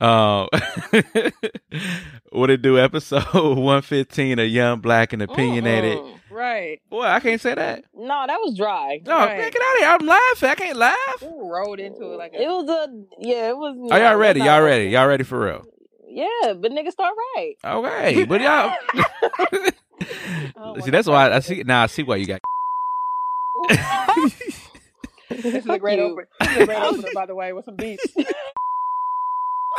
Uh, what it do? Episode one fifteen of Young Black and Opinionated. Mm-mm. Right. Boy, I can't say that. No, that was dry. No, Right. man, get out of here! I'm laughing. I can't laugh. Ooh, rolled into it like It was a yeah. It was. Are y'all ready? Y'all ready? Y'all ready for real? Yeah, but niggas start right. Okay, but y'all. Oh see, that's why I see. Now I see why you got. This is a great you. opener. This is a great opener, by the way, with some beats.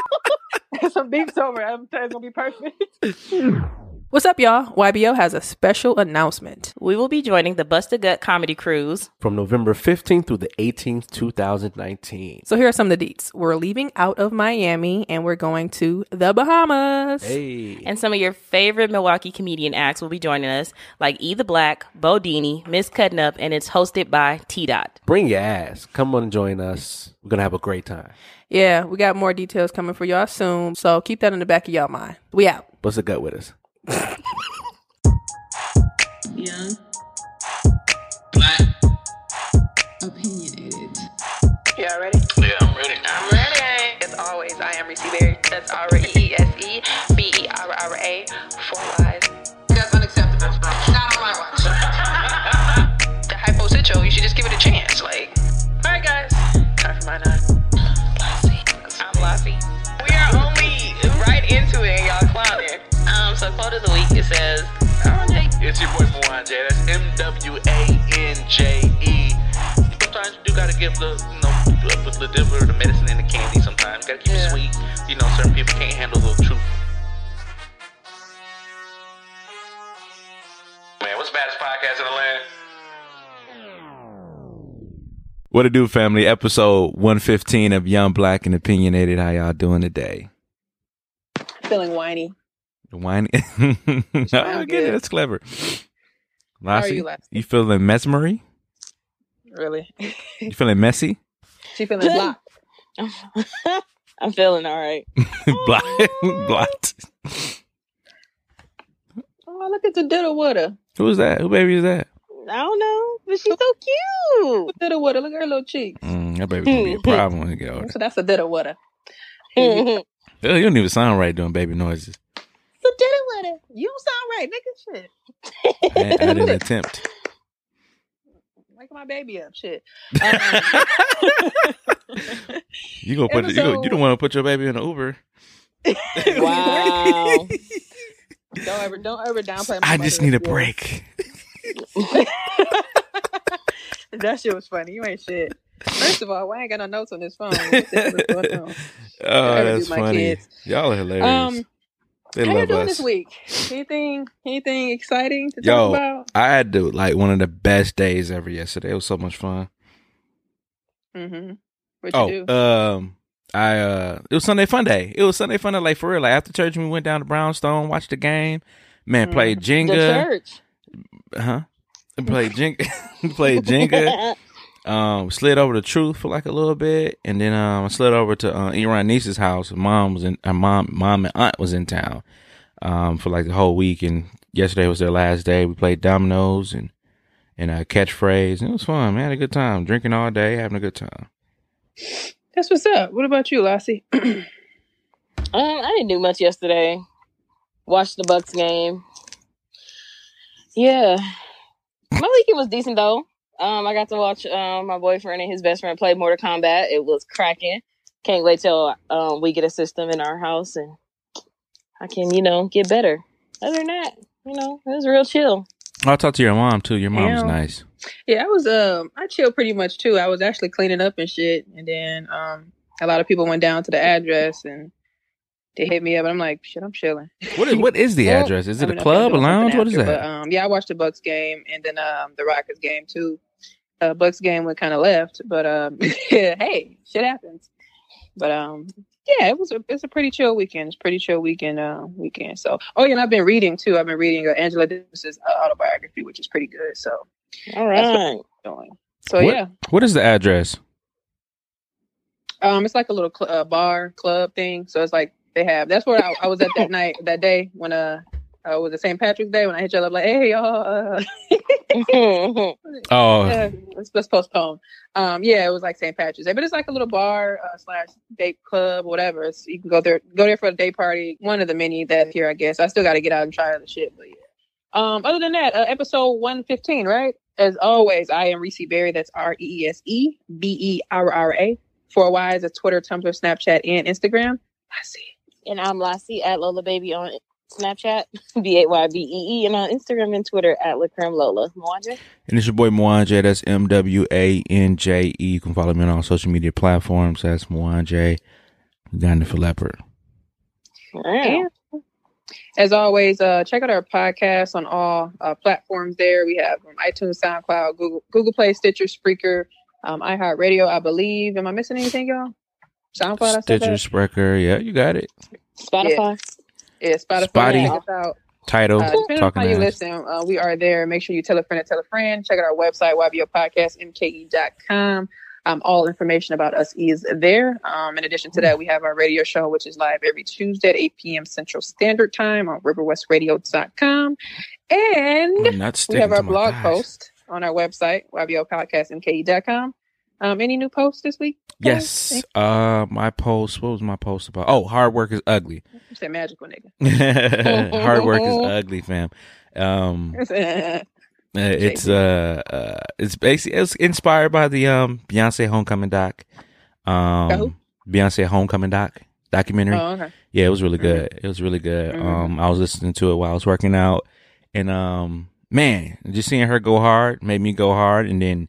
some beats over. I'm it's gonna be perfect. What's up, y'all? YBO has a special announcement. We will be joining the Busta Gut Comedy Cruise. from November 15th through the 18th, 2019. So here are some of the deets. We're leaving out of Miami and we're going to the Bahamas. Hey. And some of your favorite Milwaukee comedian acts will be joining us, like E the Black, Bo Dini, Miss Cutting Up, and it's hosted by T Dot. Bring your ass. Come on and join us. We're going to have a great time. Yeah, we got more details coming for y'all soon. So keep that in the back of y'all mind. We out. What's the gut with us? Young. Black. Opinionated. Y'all ready? Yeah, I'm ready. I'm ready. As always, I am Reese Berra. That's R E E S E B E R R A. Four lies. That's unacceptable. Not on my watch. The hypo sitcho, you should just give it a chance. Like, alright, guys. Time for my nine. Quote of the week it says, "Oh, It's your boy Mwanje. That's M W A N J E. Sometimes you do gotta give the, you know, the, the, the, the medicine and the candy. Sometimes gotta keep Yeah. it sweet. You know, certain people can't handle the truth. Man, what's the baddest podcast in the land? What it do, family? Episode one fifteen of Young Black and Opinionated. How y'all doing today? Feeling whiny. Whiny. oh, Sound get it. good. That's clever. How are Lassie, you, Lassie? you feeling mesmery? Really? You feeling messy? she feeling blocked. I'm feeling all right. Blocked. Blocked. Oh, look at the diddle woulda. Who's that? Who baby is that? I don't know, but she's so cute. Diddle woulda. Look at her little cheeks. Mm, that baby gonna be a problem when it get older. So that's a diddle woulda. it's Ugh, You don't even sound right doing baby noises. A diddle woulda. You don't sound right, nigga. Shit. I, I didn't attempt. Wake my baby up. Shit. Um, You gonna put you, Episode- you don't want to put your baby in an Uber. wow. don't ever, don't ever downplay. My I just need a skills. break. that shit was funny. You ain't shit. First of all, why I ain't got no notes on this phone? What the hell is going on? Oh, that's funny. kids. Y'all are hilarious. Um, they How you doing us. this week? Anything, anything exciting to Yo, talk about? I had to like one of the best days ever yesterday. It was so much fun. Mm-hmm. What you Oh, do? um, I uh, it was Sunday Fun Day. It was Sunday Fun Day, like for real. Like after church, we went down to Brownstone, watched the game. Man, Mm. played The Jenga. church. Huh? Played Jenga. played Jenga. um, slid over to Truth for like a little bit, and then um, I slid over to uh, Iran niece's house. Mom was in. Her mom, mom and aunt was in town, um, for like the whole week. And yesterday was their last day. We played dominoes and and uh, catchphrase. And it was fun, man. Had a good time, drinking all day, having a good time. That's what's up. What about you, Lassie? Um, I didn't do much yesterday. Watched the Bucks game. Yeah, my weekend was decent though. Um, I got to watch um my boyfriend and his best friend play Mortal Kombat. It was cracking. Can't wait till um we get a system in our house and I can you know get better. Other than that, you know, it was real chill. I'll talk to your mom too. Your mom's Yeah. nice. Yeah, I was um I chilled pretty much too. I was actually cleaning up and shit, and then um a lot of people went down to the address and they hit me up, and I'm like, shit, I'm chilling. What is what is the address? Is I it mean, a I club, a lounge? something What is that? But, um, yeah, I watched the Bucks game and then um the Rockets game too. Uh, Bucks game went kind of left, but um, yeah, hey, shit happens. But um, yeah, it was a it's a pretty chill weekend. It's a pretty chill weekend. Uh, weekend. So, oh yeah, and I've been reading too. I've been reading uh, Angela Davis's uh, autobiography, which is pretty good. So, all right, That's right. doing. So What- yeah, What is the address? um, it's like a little cl- uh, bar club thing. So it's like they have. That's where I, I was at that night, that day when uh uh, was it St. Patrick's Day when I hit y'all up like, hey y'all, uh, Oh, yeah, let's, let's postpone. Um, yeah, it was like St. Patrick's Day, but it's like a little bar uh, slash date club, whatever. It's, you can go there, go there for a day party. One of the many that here, I guess. I still got to get out and try other shit, but yeah. Um, other than that, uh, episode one fifteen, right? As always, I am Reese Berra. That's R E E S E B E R R A. Four Ys at Twitter, Tumblr, Snapchat, and Instagram. I see. and I'm Lassie at Lola Baby on Snapchat, B A Y B E E, and on Instagram and Twitter at Lacrim Lola. Mwanje? and it's your boy Mwanje. That's M W A N J E. You can follow me on all social media platforms. That's Mwanje. Uganda for Leopard. Yeah. As always, uh, check out our podcast on all uh, platforms. There we have um, iTunes, SoundCloud, Google, Google Play, Stitcher, Spreaker, um, iHeartRadio. I believe. Am I missing anything, y'all? SoundCloud. I said Stitcher, that? Spreaker. Yeah, you got it. Spotify. Yeah, Spotify. Spotty. Check us out. Title. Uh, depending on how you ass. listen, uh, we are there. Make sure you tell a friend to tell a friend. Check out our website, ybopodcastmke.com. Um, all information about us is there. Um, in addition to that, we have our radio show, which is live every Tuesday at 8 p.m. Central Standard Time on riverwestradio.com. And we have our blog guys. post on our website, ybopodcastmke.com. Um, any new posts this week? Yes. Uh, my post. What was my post about? Oh, hard work is ugly. You said magical nigga. hard work is ugly, fam. Um, uh, it's uh, uh, it's basically it's inspired by the um Beyonce Homecoming doc, um Beyonce Homecoming doc documentary. oh, okay. Yeah, it was really Mhm. good. It was really good. Mhm. Um, I was listening to it while I was working out, and um, man, just seeing her go hard made me go hard. And then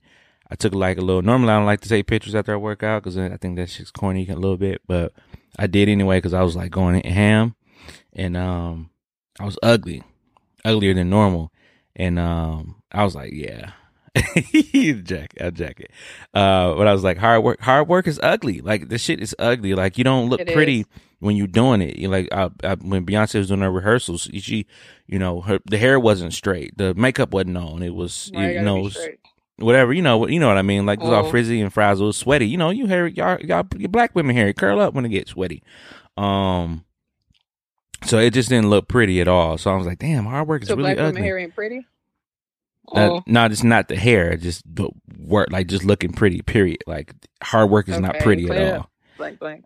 I took like a little. Normally, I don't like to take pictures after I work out because I think that's just corny a little bit, but I did anyway because I was like going in ham, and um, I was ugly, uglier than normal, and um, I was like, yeah. jack, I'll jack it. Uh, but I was like, hard work, hard work is ugly. Like the shit is ugly. Like you don't look It pretty is. when you're doing it. Like I, I, when Beyonce was doing her rehearsals, she, you know, her the hair wasn't straight, the makeup wasn't on. It was, Why you you know, it was straight? Whatever. You know, you know what I mean. Like it was all Mhm. frizzy and frazzled, sweaty. You know, you hair, y'all, y'all, your black women hair curl up when it gets sweaty. Um, so it just didn't look pretty at all. So I was like, damn, hard work is So really black women hair ain't pretty? Uh, Mm. no, it's not the hair, just the work, like just looking pretty. Period. Like hard work is not pretty at all. Blank, blank.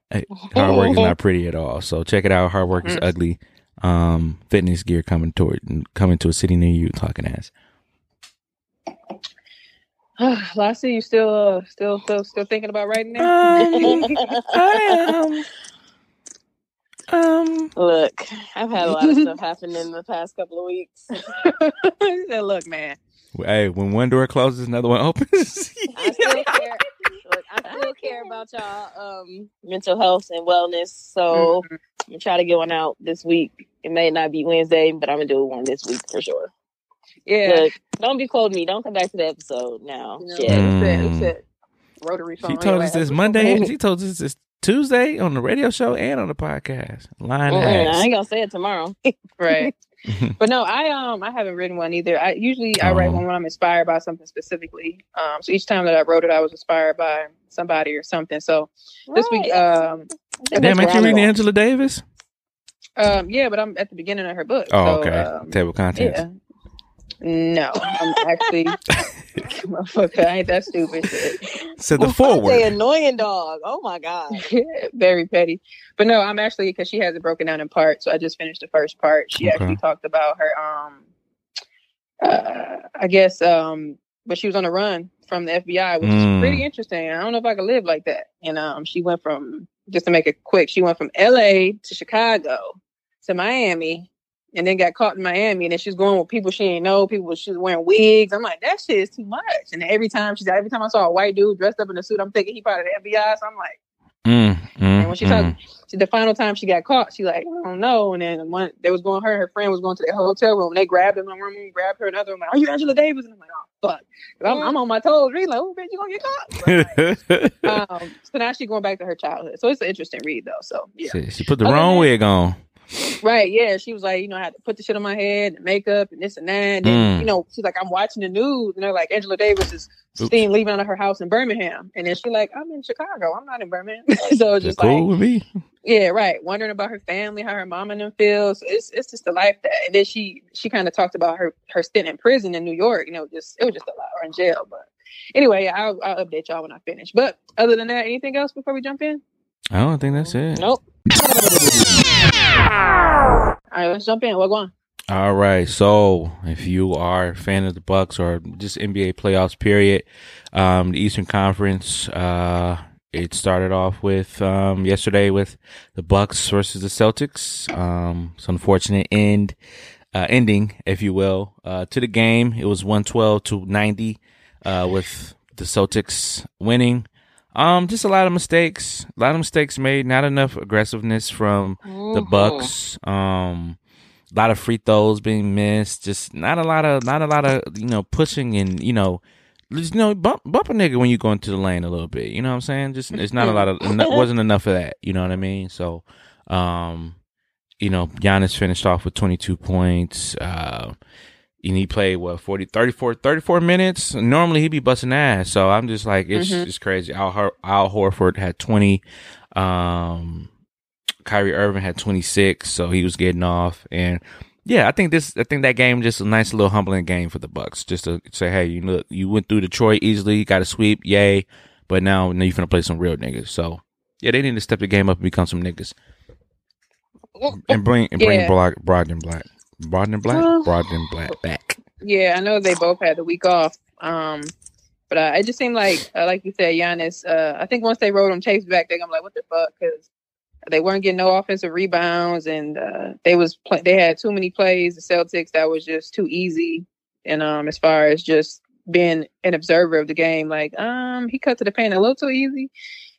Hard work is not pretty at all. So check it out. Hard work is Mm. ugly. Um, fitness gear coming toward coming to a city near you. Talking ass. Lassie, you still, uh, still, still, still thinking about writing that? I am. Um. Look, I've had a lot of stuff happen in the past couple of weeks. He said, "Look, man, Hey, when one door closes, another one opens. I still care. Look, I still care about y'all um mental health and wellness. So Mhm. I'm gonna try to get one out this week. It may not be Wednesday, but I'm gonna do one this week for sure. Yeah." Look, don't be quoting me. Don't come back to the episode now. You know, Shit. who said, Mm. who rotary phone? she told us this Monday. Mhm. She told us this Tuesday on the radio show and on the podcast. Lying Mm-mm, I ain't gonna say it tomorrow. right? But no, I um I haven't written one either. I usually I write Oh. one when I'm inspired by something specifically. Um, so each time that I wrote it, I was inspired by somebody or something. So this week, um, I Damn, ain't you I'm reading. Angela Davis? um, yeah, but I'm at the beginning of her book. Oh, so, okay. um, Table contents. Yeah. No, I'm actually, motherfucker, I ain't that stupid. Shit. So the They forward. annoying dog. Oh my god. Very petty. But no, I'm actually because she has it broken down in parts. So I just finished the first part. She Okay. actually talked about her um uh I guess um but she was on a run from the FBI, which Mm. is pretty interesting. I don't know if I could live like that. And um she went from just to make it quick, she went from LA to Chicago to Miami and then got caught in Miami and then she's going with people she ain't know, people she's wearing wigs. I'm like, that shit is too much. And every time she's every time I saw a white dude dressed up in a suit, I'm thinking he part of the FBI. So I'm like Mm, mm, and when she mm. talked, she, the final time she got caught, she like, I don't know. And then one, they was going, her and her friend was going to their hotel room. They grabbed in one room, grabbed her another room. Like, Are you Angela Davis? And I'm like, oh fuck, I'm, I'm on my toes. Really, like, oh bitch, you gonna get caught? um, so now she's going back to her childhood. So it's an interesting read though. So yeah, Shit, she put the Other wrong wig on. Right, yeah. She was like, you know, I had to put the shit on my head and makeup and this and that. And then, Mm. you know, she's like, I'm watching the news. And they're like, Angela Davis is seen leaving out of her house in Birmingham. And then she's like, I'm in Chicago. I'm not in Birmingham. so it's Just cool like, with me. yeah, right. Wondering about her family, how her mom and them feels. It's it's just the life that. And then she she kind of talked about her her stint in prison in New York. You know, just it was just a lot, or in jail. But anyway, I'll I'll update y'all when I finish. But other than that, anything else before we jump in? I don't think that's it. Nope. All right, let's jump in. What going? All right. So if you are a fan of the Bucks or just NBA playoffs, period, um, the Eastern Conference, uh, it started off with um, yesterday with the Bucks versus the Celtics. Um, it's unfortunate end, uh, ending, if you will, uh, to the game. It was one twelve to ninety, uh, with the Celtics winning. Um, just a lot of mistakes, a lot of mistakes made. Not enough aggressiveness from the. Bucks. Um, a lot of free throws being missed. Just not a lot of not a lot of you know pushing and you know just, you know bump bump a nigga when you go into the lane a little bit. You know what I'm saying? Just it's not a lot of wasn't enough of that. You know what I mean? So, um, you know Giannis finished off with 22 points. Uh, and he played what 40 34 34 minutes normally he'd be busting ass so i'm just like it's Mhm. it's crazy al, al horford had 20 um Kyrie Irving had 26, so he was getting off. And yeah, I think this, I think that game just a nice little humbling game for the Bucks, just to say, hey, you look, you went through Detroit easily, got a sweep, yay. But now, now you're gonna play some real niggas. So yeah, they need to step the game up and become some niggas and bring and bring Yeah. Brock, Brogdon Black, Brogdon Black, Well- Brogdon Black back. Yeah, I know they both had the week off. Um, but uh, it just seemed like, uh, like you said, Giannis. Uh, I think once they wrote him Chase back, they're gonna be like, what the fuck? Because they weren't getting no offensive rebounds, and uh, they was they had too many plays. The Celtics that was just too easy. And um, as far as just being an observer of the game, like um, he cut to the paint a little too easy,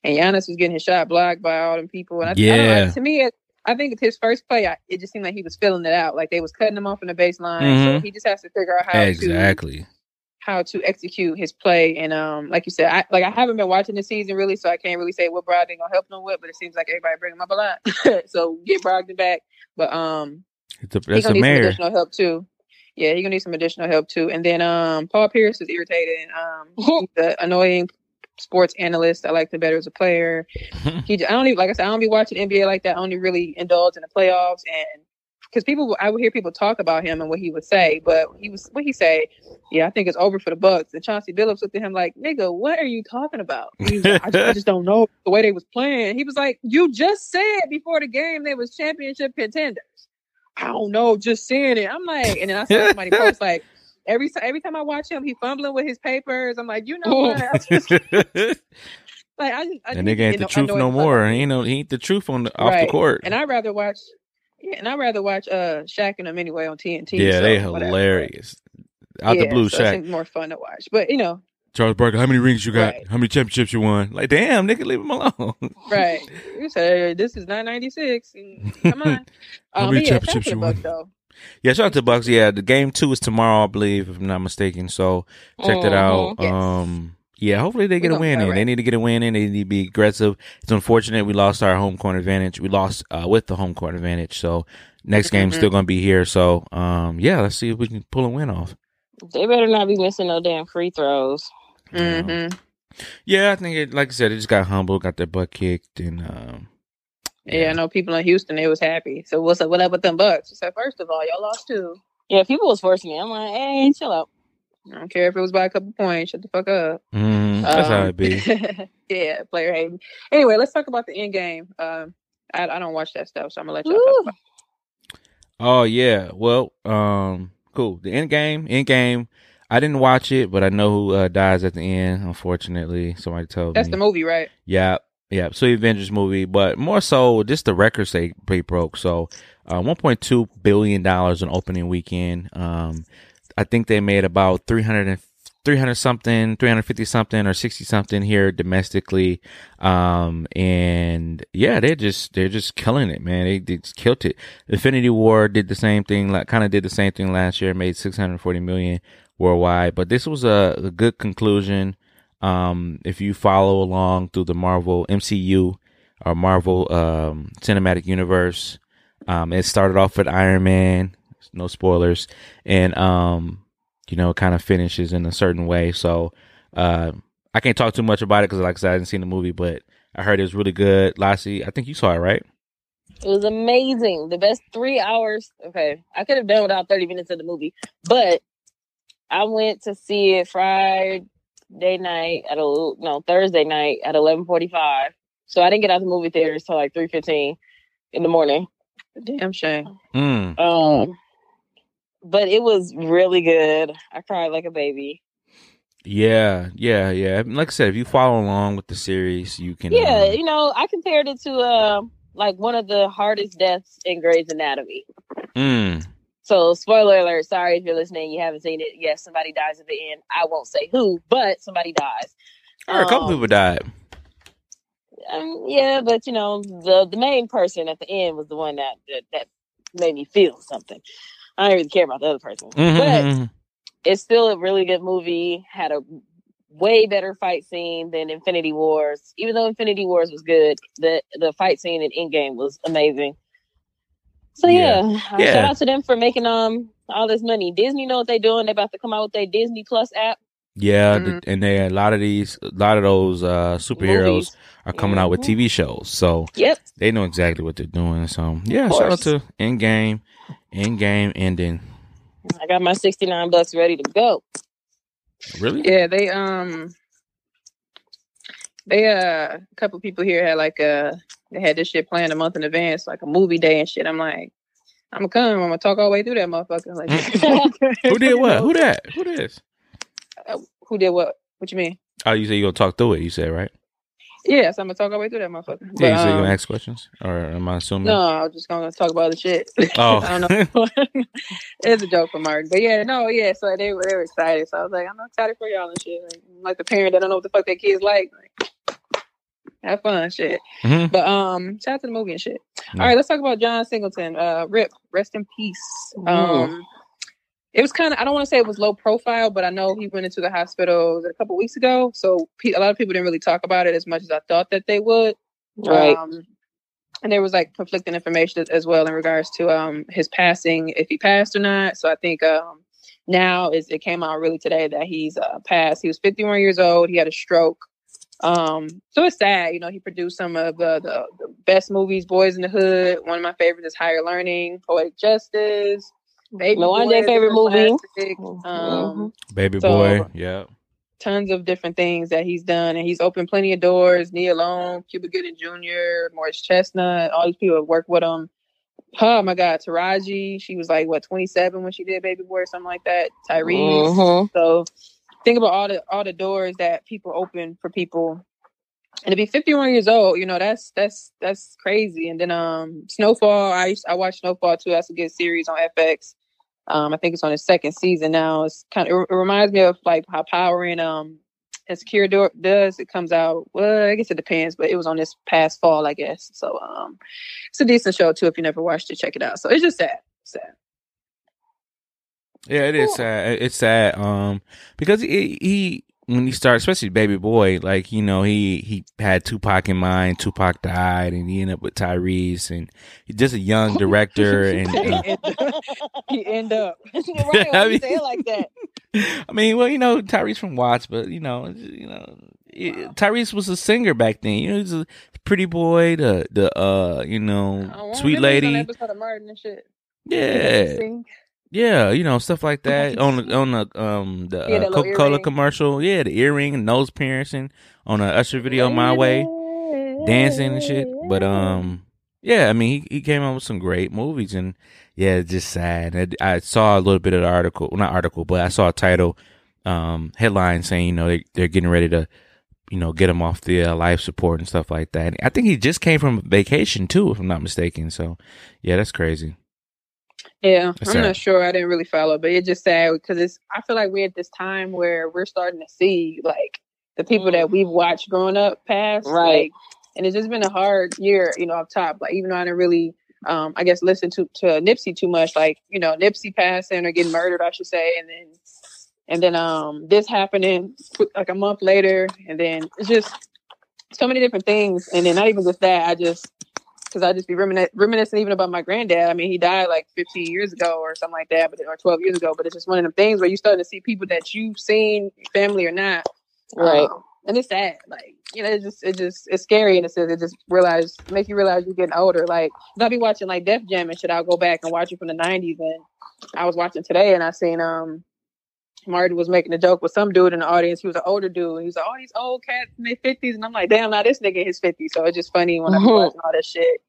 and Giannis was getting his shot blocked by all them people. And I, I Yeah. to me, it, I think it's his first play. I, it just seemed like he was filling it out, like they was cutting him off in the baseline. So Mhm. he just has to figure out how to Exactly. how to execute his play. And um, like you said, I like I haven't been watching the season really, so I can't really say what Brogdon gonna help them with. But it seems like everybody bring him up a lot, so get Brogdon back. But um, It's a, he gonna a need some additional help too. Yeah, he gonna need some additional help too. And then um, Paul Pierce is irritated. Um, the annoying sports analyst. I like him better as a player. He, I don't even like I said, I don't be watching NBA like that. I only really indulge in the playoffs and because people, I would hear people talk about him and what he would say, but he was what he say. Yeah, I think it's over for the Bucks. And Chauncey Billups looked at him like, "Nigga, what are you talking about?" Like, I, just, I just don't know the way they was playing. He was like, "You just said before the game they was championship contenders." I don't know, just saying it. I'm like, and then I saw somebody post like. Every time, every time I watch him, he fumbling with his papers. I'm like, you know what? Like, I I just nigga ain't the truth no the fuck out more. of it. He he ain't the truth on the off Right. the court. And I'd rather watch, yeah, and I'd rather watch uh Shaq and them anyway on TNT. yeah, so they whatever. hilarious. Out the blue, so Shaq. more fun to watch. But you know, Charles Barkley, how many rings you got? Right. How many championships you won? Like, damn, nigga, leave him alone. right? You say this is nine ninety six. Come on. How Um, many yeah, championships you won? though. Yeah, shout out to Bucks. Yeah, the game two is tomorrow, I believe, if I'm not mistaken. So check that out. Mhm. Yes. Um, yeah, hopefully they get We're a win play in. They need to get a win in. They need to be aggressive. It's unfortunate we lost our home court advantage. We lost uh, with the home court advantage. So next game's Mhm. still going to be here. So um, yeah, let's see if we can pull a win off. They better not be missing no damn free throws. Yeah. hmm Yeah, I think it. Like I said, it just got humbled, got their butt kicked, and um, Yeah. I know people in Houston. They was happy. So what's up? What up with them Bucks? I said, first of all, y'all lost too. Yeah, people was forcing me. I'm like, hey, chill out. I don't care if it was by a couple points. Shut the fuck up. mm, that's how Um, it be. yeah, player hating. Anyway, let's talk about the end game. Um, I, I don't watch that stuff, so I'm gonna let y'all talk about. Oh yeah. Well, um, cool. The end game, end game. I didn't watch it, but I know who uh, dies at the end. Unfortunately, somebody told That's me. That's the movie, right? Yeah, yeah. So Avengers movie, but more so, just the records they they broke. So, uh, 1.2 billion dollars on opening weekend. Um, I think they made about 300 and 300 something, 350 something, or 60 something here domestically. Um, and yeah, they're just they're just killing it, man. They, they killed it. Infinity War did the same thing, like kind of did the same thing last year, made 640 million worldwide. But this was a, a good conclusion. Um, if you follow along through the Marvel MCU or Marvel um, Cinematic Universe, Um, it started off with Iron Man, no spoilers, and um, you know, kind of finishes in a certain way. So, uh, I can't talk too much about it because, like I said, I didn't see the movie, but I heard it was really good. Lassie, I think you saw it, right? It was amazing. The best three hours. Okay, I could have done without thirty minutes of the movie, but I went to see it Friday night at a no Thursday night at eleven forty five. So I didn't get out of the movie theaters till like three fifteen in the morning. Damn shame. Mm. Um, but it was really good. I cried like a baby. Yeah, yeah, yeah. Like I said, if you follow along with the series, you can. Yeah, um, you know, I compared it to uh, like one of the hardest deaths in Grey's Anatomy. mm, So, spoiler alert. Sorry if you're listening, you haven't seen it. Yes, somebody dies at the end. I won't say who, but somebody dies. Heard a couple Um, people died. Um, yeah, but you know, the the main person at the end was the one that that, that made me feel something. I don't really care about the other person, Mhm, but mhm. it's still a really good movie. Had a way better fight scene than Infinity Wars. Even though Infinity Wars was good, the the fight scene in Endgame was amazing. So Yeah. yeah, uh, Yeah. shout out to them for making um all this money. Disney know what they're doing. They about to come out with their Disney Plus app. Yeah, Mm-hmm. the, and they a lot of these, a lot of those uh, superheroes Movies. are coming out with Mhm. TV shows, so Yep. they know exactly what they're doing. So yeah, shout out to Endgame, In Game ending. I got my sixty nine bucks ready to go. Really? Yeah, they um they uh a couple people here had like uh they had this shit planned a month in advance, like a movie day and shit. I'm like, I'm gonna come, I'm gonna talk all the way through that motherfucker. Like Who did what? Who that? Who this? Uh, Who did what? What you mean? Oh, you say you gonna talk through it? You said right? Yes, I'm gonna talk all the way through that motherfucker. Yeah, you But, say you um, gonna ask questions, or am I assuming? No, I was just gonna talk about other shit. Oh. I don't know. it's a joke for Martin, but yeah, no, yeah. So they were they were excited. So I was like, I'm excited for y'all and shit. Like, I'm like the parent that don't know what the fuck their kids like. like have fun, shit. Mhm. But um, shout out to the movie and shit. All right, let's talk about John Singleton. Uh, Rip, rest in peace. Um, it was kind of I don't want to say it was low profile, but I know he went into the hospital a couple weeks ago. So pe- a lot of people didn't really talk about it as much as I thought that they would. Right. Um, and there was like conflicting information as- as well in regards to um his passing, if he passed or not. So I think um now is it came out really today that he's uh, passed. He was 51 years old. He had a stroke. Um, so it's sad. You know, he produced some of the, the the best movies, Boys in the Hood. One of my favorites is Higher Learning, Poetic Justice. Baby No, one Boy day is a favorite movie. classic. Um, Baby So- boy. Yeah. tons of different things that he's done, and he's opened plenty of doors. Nia Long, Cuba Gooding Jr., Morris Chestnut, all these people have worked with him. Oh my God, Taraji, she was like what 27 when she did Baby Boy or something like that. Tyrese. Mhm. So think about all the all the doors that people open for people. And to be 51 years old, you know, that's that's that's crazy. And then um Snowfall, I used, I watched Snowfall too. That's a good series on FX. Um, I think it's on its second season now. It's kind of it reminds me of like how Power and um Insecure do- does. It comes out well, I guess it depends, but it was on this past fall, I guess. So um it's a decent show too. If you never watched it, check it out. So it's just sad. Sad. Yeah, it is sad. It's sad. Um, because he, he when he started, especially Baby Boy, like you know, he he had Tupac in mind. Tupac died, and he ended up with Tyrese, and he's just a young director. and uh, he end up. right, I mean- say like that? I mean, well, you know, Tyrese from Watts, but you know, you know, it- Tyrese was a singer back then. You know, he's a pretty boy, the the uh, you know, sweet remember he was on lady. of Martin and shit. Yeah. Yeah, you know stuff like that on the on the um the Yeah, uh, Coca Cola commercial. Yeah, the earring and nose piercing on a Usher video, "My Way," dancing and shit. But um, yeah, I mean he he came out with some great movies, and yeah, it's just sad. I, I saw a little bit of the article, well, not article, but I saw a title, um, headline saying you know they they're getting ready to. You know, get him off the uh, life support and stuff like that. I think he just came from vacation too, if I'm not mistaken. So, yeah, that's crazy. Yeah, That's I'm sad. not sure. I didn't really follow, but it's just sad because it's. I feel like we're at this time where we're starting to see like the people that we've watched growing up pass, Right. Like, and it's just been a hard year, you know, up top. Like even though I didn't really, um, I guess listen to to Nipsey too much, like you know, Nipsey passing or getting murdered, I should say, and then and then um this happening like a month later, and then it's just so many different things, and then not even just that. I just because I just be reminiscing, reminiscing even about my granddad. I mean, he died like 15 years ago or something like that, but or 12 years ago. But it's just one of them things where you starting to see people that you've seen, family or not, Right. um, and it's sad. Like you know, it just it just it's scary in a sense. It just realize make you realize you're getting older. Like I'll be watching like Def Jam and shit. I'll go back and watch it from the 90s, and I was watching today, and I seen um. Martin was making a joke with some dude in the audience. He was an older dude. He was like, "All these old cats in their fifties, and I'm like, "Damn, now this nigga in his 50s." So it's just funny when I'm Mhm. watching all that shit,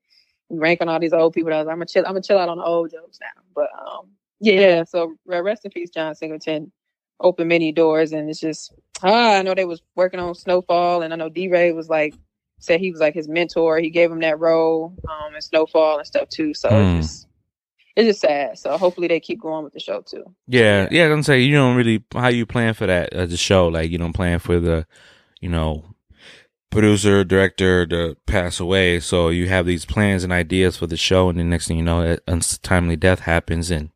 ranking all these old people. I was, I'm gonna chill. I'm gonna chill out on the old jokes now. But um, yeah. So rest in peace, John Singleton. Opened many doors, and it's just ah, I know they was working on Snowfall, and I know D. Ray was like said he was like his mentor. He gave him that role um in Snowfall and stuff too. So Mm. it's just it's just sad. So hopefully they keep going with the show too. Yeah, yeah. I'm saying you don't really how you plan for that as a show. Like you don't plan for the, you know, producer director to pass away. So you have these plans and ideas for the show, and the next thing you know, an untimely death happens, and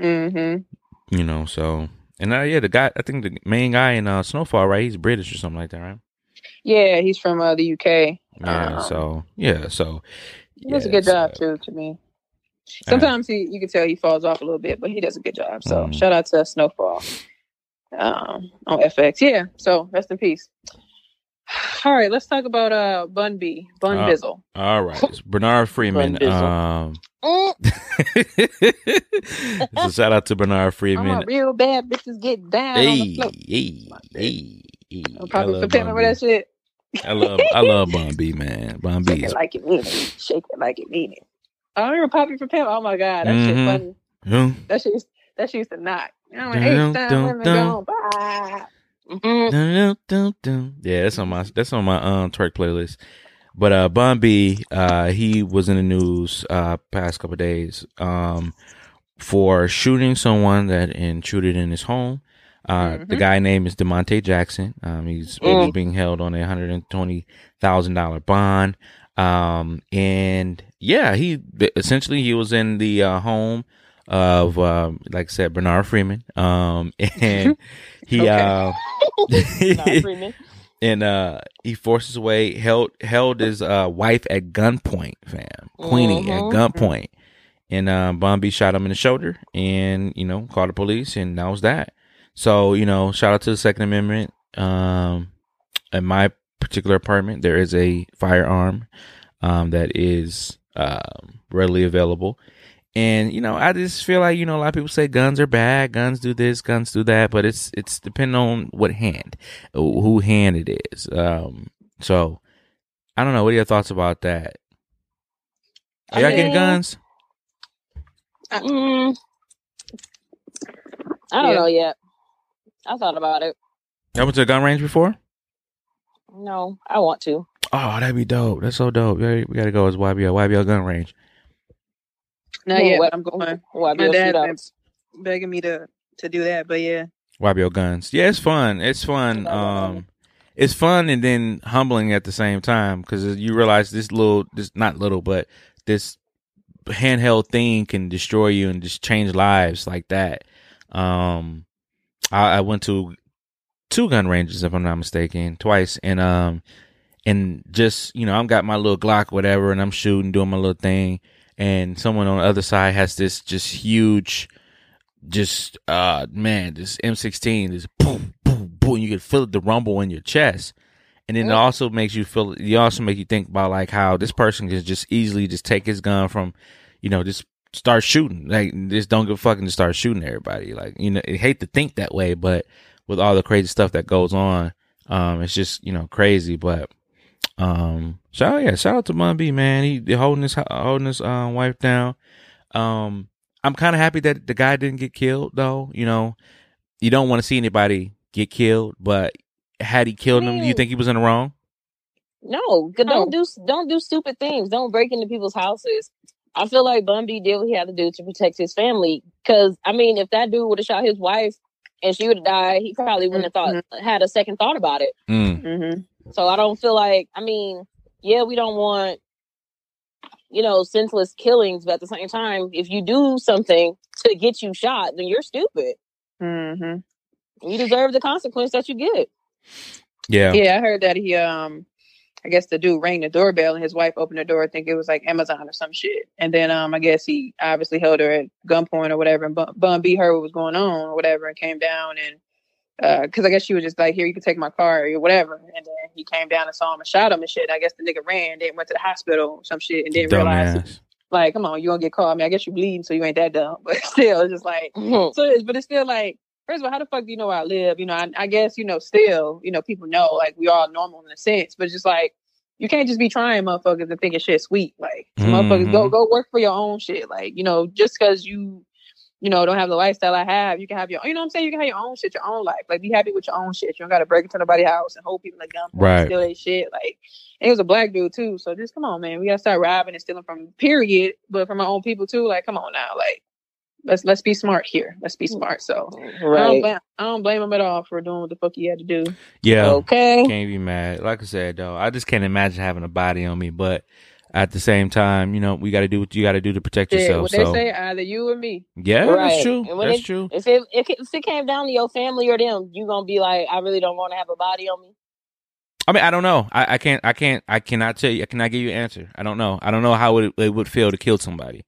Mm-hmm. you know, so and uh, yeah, the guy I think the main guy in uh, Snowfall, right? He's British or something like that, right? Yeah, he's from uh, the UK. Yeah. Um, so yeah, so He does a good so- job too, to me. Sometimes he you can tell he falls off a little bit, but he does a good job. So Mhm. shout out to Snowfall um, on FX. Yeah. So rest in peace. All right, let's talk about uh Bun B, Bun Uh, Bizzle. All right, it's Bernard Freeman. Bizzle. Um, Mm, so shout out to Bernard I'm Freeman. a real bad bitches get down on the Hey, hey, hey, hey. I'm probably love for with that shit. I love, I love Bun B, man. Bun B Shake is it like you mean it. Shake it like you mean it. I remember Pop It for Pimp. Oh my god, that shit Mhm. funny. Huh? That shit used, that shit used to knock. Dun, dun, dun. Bye. Yeah, that's on my that's on my um twerk playlist. But uh Bun B, uh he was in the news uh past couple days um for shooting someone that intruded in his home. Uh the Mhm. guy name is Demonte Jackson. Um he's Mm. being held on a hundred and twenty thousand dollar bond. Um and yeah, he essentially he was in the uh, home of um like I said Bernard Freeman. Um and he uh Freeman. and uh he forced his way held held his uh wife at gunpoint fam queenie at Mhm. gunpoint and um Bun B shot him in the shoulder and you know called the police and that was that so you know shout out to the second amendment um in my particular apartment there is a firearm um that is um readily available and you know, I just feel like you know a lot of people say guns are bad, guns do this, guns do that, but it's it's depending on what hand, who hand it is. Um, so I don't know. What are your thoughts about that? Are y'all getting mean- guns? Mm, I don't Yeah. know yet. I thought about it. Y'all went to a gun range before? No, I want to. Oh, that'd be dope. That's so dope. We gotta go as YBL YBL gun range. Not Well, yet, what- but I'm going. Why My be dad begging me to to do that, but yeah. YBL guns. Yeah, it's fun. It's fun. Um, it's fun and then humbling at the same time because you realize this little, this not little, but this handheld thing can destroy you and just change lives like that. Um, I, I went to two gun ranges if I'm not mistaken, twice, and um, and just you know I'm got my little Glock whatever, and I'm shooting, doing my little thing, and someone on the other side has this just huge just uh man, this M16 is boom, boom, boom. You can feel the rumble in your chest, and then it also makes you feel. You also make you think about like how this person can just easily just take his gun from, you know, just start shooting. Like just don't give a fuck and just start shooting everybody. Like you know, I hate to think that way, but with all the crazy stuff that goes on, um, it's just you know crazy. But um, shout yeah, shout out to Bun B, man. He, he holding his holding his um, wife down. Um, I'm kind of happy that the guy didn't get killed, though. You know, you don't want to see anybody get killed, but had he killed him, do you think he was in the wrong? No, 'cause don't do don't do stupid things. Don't break into people's houses. I feel like Bun B did what he had to do to protect his family. Because I mean, if that dude would have shot his wife and she would have died, he probably wouldn't have thought had a second thought about it. Mm. Mm-hmm. So I don't feel like I mean, yeah, we don't want you know senseless killings, but at the same time, if you do something to get you shot, then you're stupid. Mm-hmm. You deserve the consequence that you get. Yeah. Yeah, I heard that he um I guess the dude rang the doorbell and his wife opened the door. I think it was like Amazon or some shit. And then um I guess he obviously held her at gunpoint or whatever and Bun, Bun B heard what was going on or whatever and came down and because I guess she was just like, here, you can take my car or whatever. And then he came down and saw him and shot him and shit. I guess the nigga ran, then went to the hospital or some shit and didn't realize, Dumbass. like, come on, you gonna get caught. I mean, I guess you bleeding, so you ain't that dumb. But still, it's just like, Mhm. so it's, but it's still like, first of all, how the fuck do you know where I live? You know, I, I guess, you know, still, you know, people know, like, we all normal in a sense, but just like, you can't just be trying motherfuckers and thinking shit sweet. Like, mm-hmm. motherfuckers, go, go work for your own shit. Like, you know, just because you, you know, don't have the lifestyle I have, you can have your, you know what I'm saying? You can have your own shit, your own life. Like, be happy with your own shit. You don't got to break into nobody's house and hold people at gunpoint Right. and steal their shit. Like, and he was a black dude too. So just come on, man. We got to start robbing and stealing from period, but from our own people too. Like, come on now. Like, let's let's be smart here. Let's be smart. So I don't Right. blame I don't blame him at all for doing what the fuck he had to do. Yeah. Okay. Can't be mad. Like I said, though, I just can't imagine having a body on me. But at the same time, you know, we got to do what you got to do to protect Yeah, yourself. what they So say, either you or me. yeah, Right. that's true. And That's it- true. If it, if it if it came down to your family or them, you gonna be like, I really don't want to have a body on me. I mean, I don't know. I, I can't. I can't. I cannot tell you. I cannot give you an answer. I don't know. I don't know how it, it would feel to kill somebody.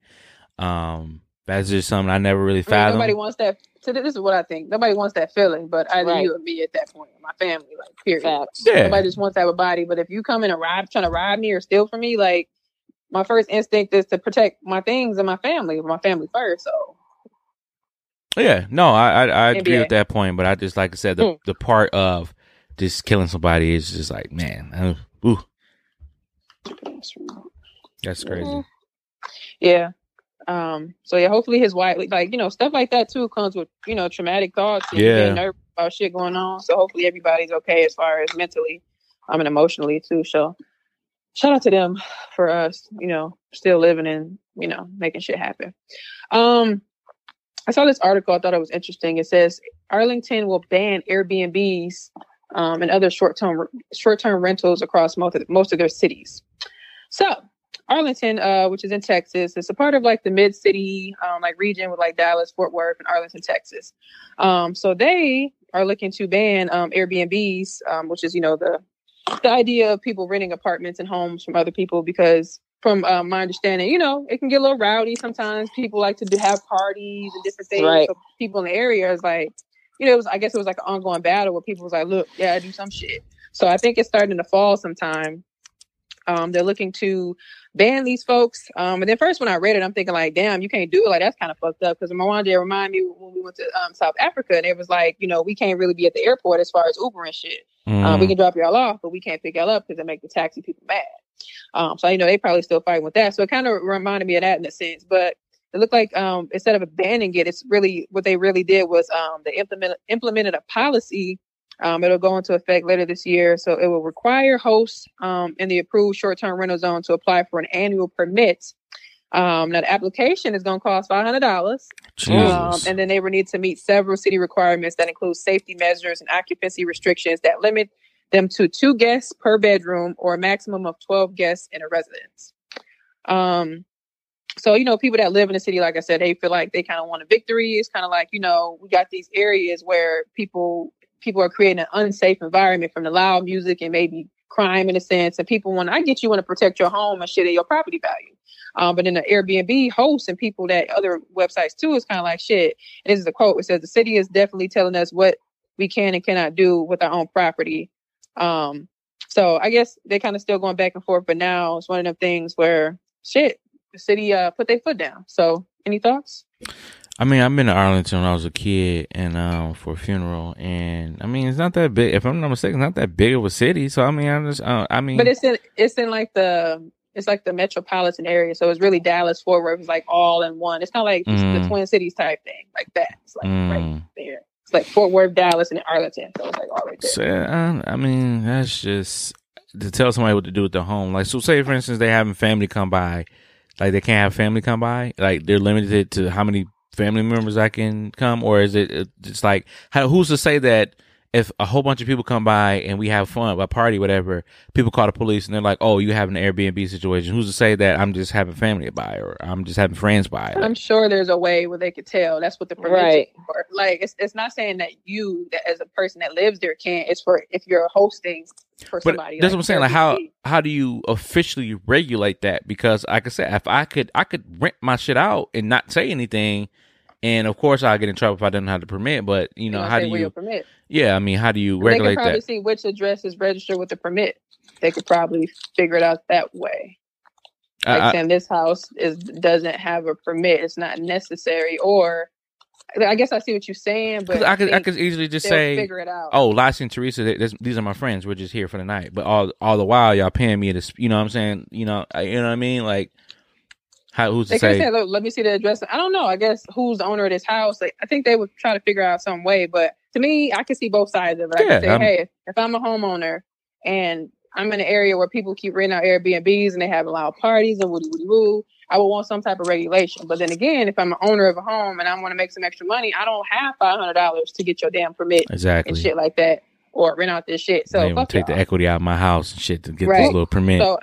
Um, that's just something I never really I mean, nobody wants that. So this is what I think. Nobody wants that feeling, but either Right. you or me at that point, my family, like period. Facts. Yeah. Nobody just wants to have a body. But if you come in and rob, trying to rob me or steal from me, like my first instinct is to protect my things and my family, my family first. So Yeah, no, I I, I agree with that point, but I just like I said the Hmm. the part of just killing somebody is just like man, uh, ooh, that's crazy. Mhm. yeah. Um. So yeah, hopefully his wife, like you know, stuff like that too comes with you know traumatic thoughts. And Yeah. nervous about shit going on. So hopefully everybody's okay as far as mentally, um, and emotionally too. So shout out to them for us, you know, still living and you know making shit happen. Um, I saw this article. I thought it was interesting. It says Arlington will ban Airbnbs um, and other short term short term rentals across most of, most of their cities. So Arlington, uh, which is in Texas, it's a part of like the mid city um, like region with like Dallas, Fort Worth, and Arlington, Texas. Um, so they are looking to ban um, Airbnbs, um, which is you know the the idea of people renting apartments and homes from other people because from um, my understanding, you know, it can get a little rowdy sometimes. People like to do, have parties and different things. Right. So people in the area is like, you know, it was I guess it was like an ongoing battle where people was like, look, yeah, I do some shit. So I think it's starting to fall sometime. Um, they're looking to ban these folks. Um, and then first when I read it, I'm thinking like, damn, you can't do it. Like that's kind of fucked up. Because Mwanje reminded me when we went to um, South Africa, and it was like, you know, we can't really be at the airport as far as Uber and shit. Um, we Mm. can drop y'all off, but we can't pick y'all up because it make the taxi people mad. Um, so you know they probably still fighting with that. So it kind of reminded me of that in a sense. But it looked like um, instead of banning it, it's really what they really did was um, they implement, implemented a policy. Um, it'll go into effect later this year, so it will require hosts um, in the approved short-term rental zone to apply for an annual permit. Um, now the application is going to cost five hundred dollars. Um, and then they will need to meet several city requirements that include safety measures and occupancy restrictions that limit them to two guests per bedroom or a maximum of 12 guests in a residence. Um, so, you know, people that live in the city, like I said, they feel like they kind of want a victory. It's kind of like, you know, we got these areas where people people are creating an unsafe environment from the loud music and maybe crime in a sense. And people want, I get you want to protect your home and shit and your property value. Um, but then the Airbnb hosts and people that other websites too is kind of like shit. And this is a quote. It says the city is definitely telling us what we can and cannot do with our own property. Um, so I guess they're kind of still going back and forth, but now it's one of them things where shit, the city uh put their foot down. So any thoughts? I mean, I've been to Arlington when I was a kid and um for a funeral, and I mean, it's not that big. If I'm not mistaken, it's not that big of a city. So I mean, I just, uh, I mean, But it's in it's in like the it's like the metropolitan area. So it's really Dallas, Fort Worth is like all in one. It's kind of like Mm. the Twin Cities type thing, like that. It's like right mm, there. It's like Fort Worth, Dallas, and Arlington. So it's like all right there. so, uh, I mean, that's just to tell somebody what to do with their home. Like, so say for instance, they having family come by, like they can't have family come by. Like they're limited to how many family members I can come, or is it uh, just like how, who's to say that if a whole bunch of people come by and we have fun, a party, whatever, people call the police and they're like, "Oh, you have an Airbnb situation." Who's to say that I'm just having family by or I'm just having friends by? I'm sure there's a way where they could tell. That's what the permit Right. for. Like it's it's not saying that you that as a person that lives there can't. It's for if you're hosting for But somebody. that's what I'm saying. Like how how do you officially regulate that? Because like I said, if I could I could rent my shit out and not say anything, and of course I'll get in trouble if I don't have the permit. But you know how do you? permit. Yeah, I mean, how do you They can regulate probably that? see which address is registered with the permit. They could probably figure it out that way. Like I, I, saying this house is doesn't have a permit. It's not necessary. Or I guess I see what you're saying, but I could I could easily just say, figure it out. "Oh, Lassie and Teresa, they, this, these are my friends. We're just here for the night." But all all the while, y'all paying me this. You know what I'm saying? You know, you know what I mean? Like, how who's to They say? "Look, let me see the address." I don't know. I guess who's the owner of this house? Like, I think they would try to figure out some way. But to me, I can see both sides of it. I Yeah, can say, I'm- "Hey, if I'm a homeowner and I'm in an area where people keep renting out Airbnbs and they have loud parties and woody woody woo, I would want some type of regulation." But then again, if I'm an owner of a home and I want to make some extra money, I don't have five hundred dollars to get your damn permit exactly and shit like that, or rent out this shit. So they will fuck take the y'all. equity out of my house and shit to get this little permit. So,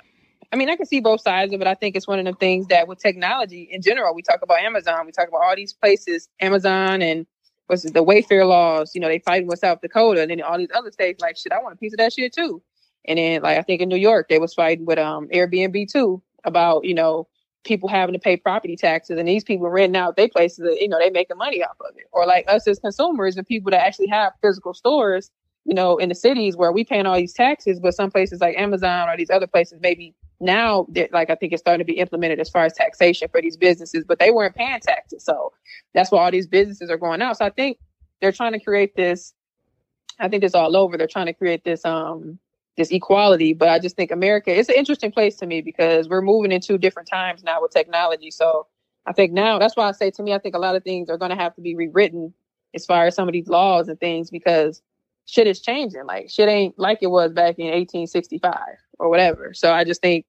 I mean, I can see both sides of it. I think it's one of the things that with technology in general, we talk about Amazon, we talk about all these places, Amazon and what's the Wayfair laws. You know, they fighting with South Dakota, and then all these other states like shit. I want a piece of that shit too. And then, like I think in New York, they was fighting with um Airbnb too about you know people having to pay property taxes, and these people renting out their places. You know, they making money off of it. Or like us as consumers and people that actually have physical stores you know, in the cities where we paying all these taxes, but some places like Amazon or these other places, maybe now, like I think it's starting to be implemented as far as taxation for these businesses, but they weren't paying taxes, so that's why all these businesses are going out. So I think they're trying to create this. I think it's all over. They're trying to create this um this equality, but I just think America it's an interesting place to me because we're moving into different times now with technology. So I think now that's why I say to me, I think a lot of things are going to have to be rewritten as far as some of these laws and things because shit is changing. Like shit ain't like it was back in 1865 or whatever. So I just think,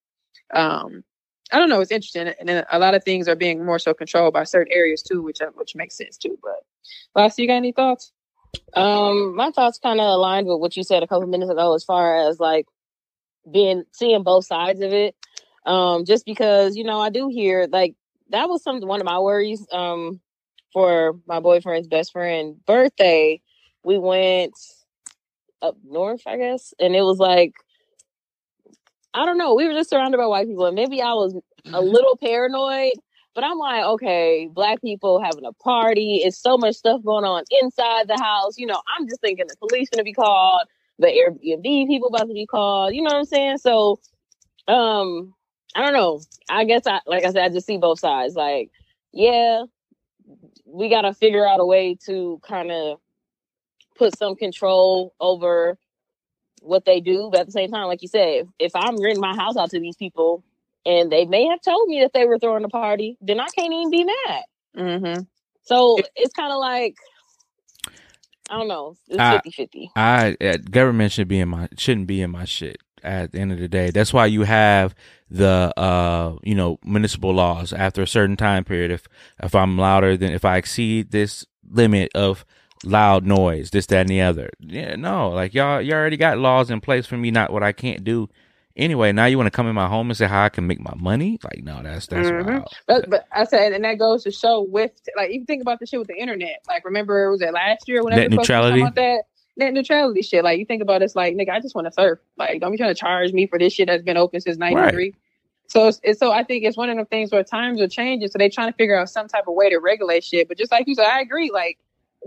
um, I don't know. It's interesting, and a lot of things are being more so controlled by certain areas too, which uh, which makes sense too. But, Lassie, you got any thoughts? Um, my thoughts kind of aligned with what you said a couple minutes ago, as far as like being seeing both sides of it. Um, just because you know I do hear like that was some one of my worries. Um, for my boyfriend's best friend birthday, we went up north, I guess, and it was like I don't know. We were just surrounded by white people, and maybe I was a little paranoid. But I'm like, okay, black people having a party. It's so much stuff going on inside the house. You know, I'm just thinking the police gonna be called, the Airbnb people about to be called. You know what I'm saying? So, um, I don't know. I guess I, like I said, I just see both sides. Like, yeah, we gotta figure out a way to kind of put some control over what they do. But at the same time, like you said, if, I'm renting my house out to these people and they may have told me that they were throwing a party, then I can't even be mad. Mm-hmm. So it's kind of like, I don't know, it's I- 50 50. I uh, government should be in my shouldn't be in my shit. At the end of the day, that's why you have the uh you know municipal laws after a certain time period. If if I'm louder than if I exceed this limit of loud noise, this that and the other. Yeah, no, like y'all you already got laws in place for me. Not what I can't do. Anyway, now you want to come in my home and say how I can make my money? Like no, that's that's mm-hmm. wild. But, but I said, and that goes to show with like even think about the shit with the internet. Like remember, was it last year? Whenever Net the folks were talking neutrality? About that net neutrality shit. Like you think about it, it's like nigga, I just want to surf. Like don't be trying to charge me for this shit that's been open since '93. So it's, it's so I think it's one of the things where times are changing, so they're trying to figure out some type of way to regulate shit. But just like you said, I agree. Like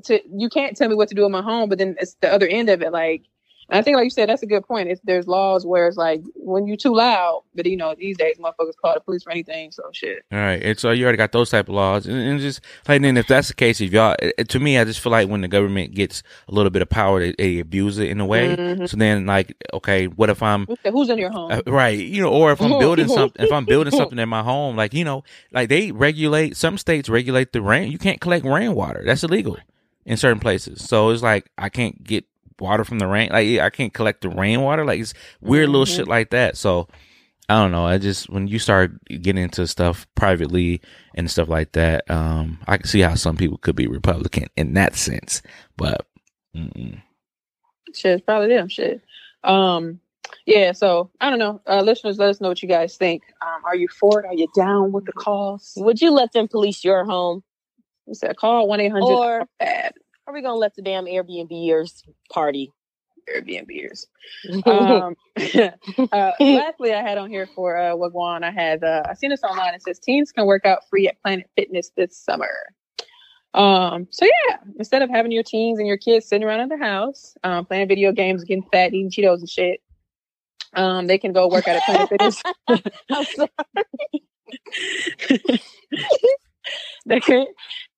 to you can't tell me what to do in my home, but then it's the other end of it. Like I think, like you said, that's a good point. If there's laws where it's like when you're too loud, but you know these days motherfuckers call the police for anything. So shit. All right, and so you already got those type of laws, and, and just like then if that's the case, if y'all, it- to me, I just feel like when the government gets a little bit of power, they, they abuse it in a way. Mhm. So then, like, okay, what if I'm Who's Who's in your home? uh, right, you know, or if I'm building something, if I'm building something in my home, like you know, like they regulate some states regulate the rain. You can't collect rainwater; that's illegal in certain places. So it's like I can't get water from the rain. Like I can't collect the rainwater. Like it's weird little shit like that. So I don't know. I just when you start getting into stuff privately and stuff like that, um, I can see how some people could be Republican in that sense. But mm-mm. shit, it's probably them. Shit. Um, yeah. So I don't know. Uh, listeners, let us know what you guys think. Um, are you for it? Are you down with the cause? Would you let them police your home, We said call one eight hundred. or are we gonna let the damn Airbnbers party? Airbnbers. Um, uh, lastly, I had on here for uh, Wagwan. I had uh, I seen this online. It says teens can work out free at Planet Fitness this summer. Um, so yeah, instead of having your teens and your kids sitting around in the house, um, playing video games, getting fat, eating Cheetos and shit, um, they can go work out at Planet Fitness. I'm sorry. they can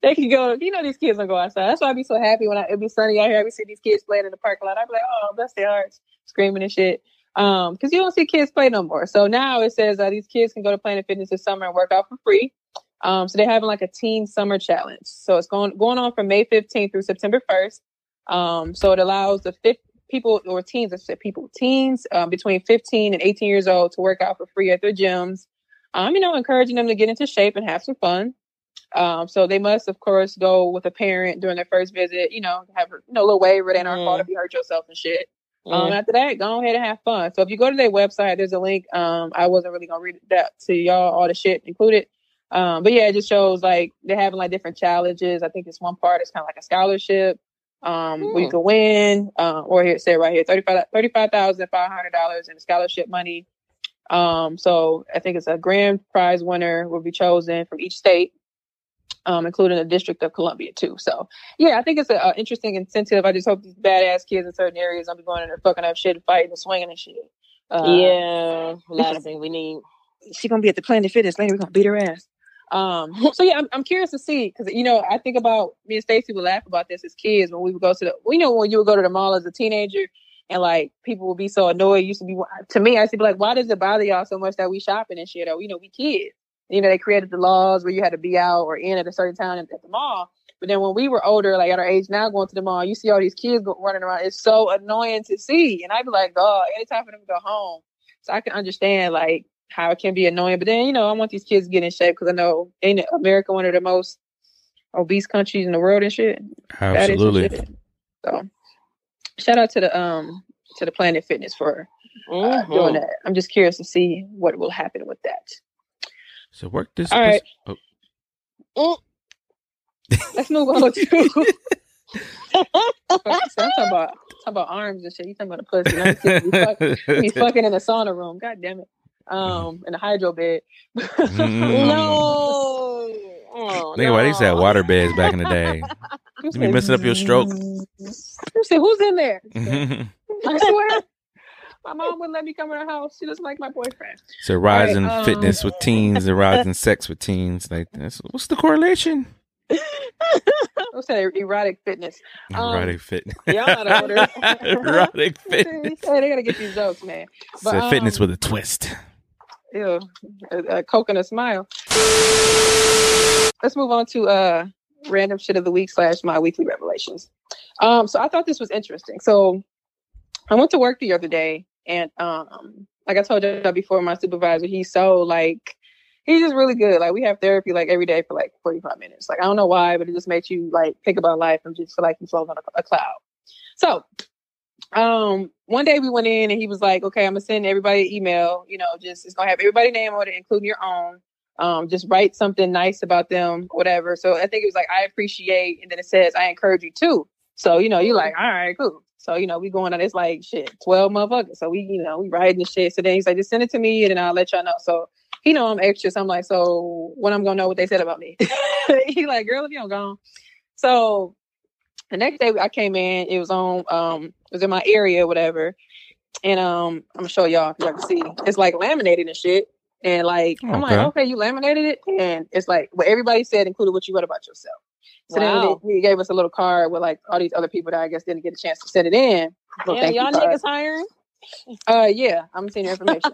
they can go. You know, these kids don't go outside. That's why I'd be so happy when I, it be sunny out here. I'd be seeing these kids playing in the parking lot. I'd be like, oh, bless their hearts, screaming and shit. Um, because you don't see kids play no more. So now it says uh, these kids can go to Planet Fitness this summer and work out for free. Um, so they're having like a teen summer challenge. So it's going going on from May 15th through September 1st. Um, so it allows the fifth people or teens, I said people, teens um, between 15 and 18 years old to work out for free at their gyms. Um, you know, encouraging them to get into shape and have some fun. Um, so they must, of course, go with a parent during their first visit. You know, have you know, a little waiver. It ain't our fault if you hurt yourself and shit. Um, Mm. after that, go ahead and have fun. So if you go to their website, there's a link. Um, I wasn't really gonna read that to y'all, all the shit included. Um, but yeah, it just shows like they're having like different challenges. I think it's one part is kind of like a scholarship, um, where you Hmm. can win, uh, or here it said right here, $35,500 in scholarship money. Um, so I think it's a grand prize winner will be chosen from each state, um, including the District of Columbia too. So yeah, I think it's an interesting incentive. I just hope these badass kids in certain areas don't be going in there fucking up shit and fighting and swinging and shit. Uh, yeah, a lot of things we need. she gonna be at the Planet Fitness later. We're gonna beat her ass. Um, so yeah, I'm, I'm curious to see because you know I think about me and Stacy would laugh about this as kids when we would go to the. We know when you would go to the mall as a teenager and like people would be so annoyed. Used to be to me, I used to be like, why does it bother y'all so much that we shopping and shit? Or you know, we kids. You know, they created the laws where you had to be out or in at a certain time at the mall. But then when we were older, like at our age now, going to the mall, you see all these kids go, running around. It's so annoying to see. And I'd be like, God, it's time for them to go home. So I can understand like how it can be annoying. But then, you know, I want these kids to get in shape because I know ain't America one of the most obese countries in the world and shit. And Absolutely. shit. So shout out to the um to the Planet Fitness for uh, Mhm. doing that. I'm just curious to see what will happen with that. So work this. All right. Oh, Let's move on to. I'm talking about talking about arms and shit. You talking about a pussy? Kid. We fuck- Be fucking in the sauna room. God damn it. Um, in the hydro bed. Mm. No. Oh, Think about it. They used to have water beds back in the day. You be messing up your stroke. You said, who's in there? I swear. My mom wouldn't let me come in her house. She doesn't like my boyfriend. so rise in um, fitness with teens and rise in sex with teens. Like that's what's the correlation? What's that? Erotic fitness. Um, Erotic fitness. y'all not older. Erotic fitness. Hey, they gotta get these jokes, man. So But, fitness um, with a twist. Ew, a, a coconut smile. Let's move on to uh random shit of the week slash my weekly revelations. Um, so I thought this was interesting. So I went to work the other day, and um, like I told you before, my supervisor, he's so like he's just really good. Like we have therapy like every day for like forty five minutes. Like I don't know why, but it just makes you like think about life and just feel like you float on a, a cloud. So um one day we went in and he was like okay i'm gonna send everybody an email you know just it's gonna have everybody's name on it including your own um just write something nice about them whatever so i think it was like i appreciate and then it says i encourage you too so you know you're like all right cool so you know we going on it's like shit 12 motherfuckers so we you know we writing the shit so then he's like just send it to me and then i'll let y'all know so he know i'm extra so i'm like so when i'm gonna know what they said about me he like girl if you don't go on. so the next day I came in, it was on um it was in my area, whatever. And um I'm gonna show y'all y'all can see. It's like laminated and shit. And like I'm like, Okay. okay, you laminated it, and it's like what everybody said, included what you wrote about yourself. So Wow. then he gave us a little card with like all these other people that I guess didn't get a chance to send it in. You y'all niggas hiring? Uh yeah, I'm seeing your information.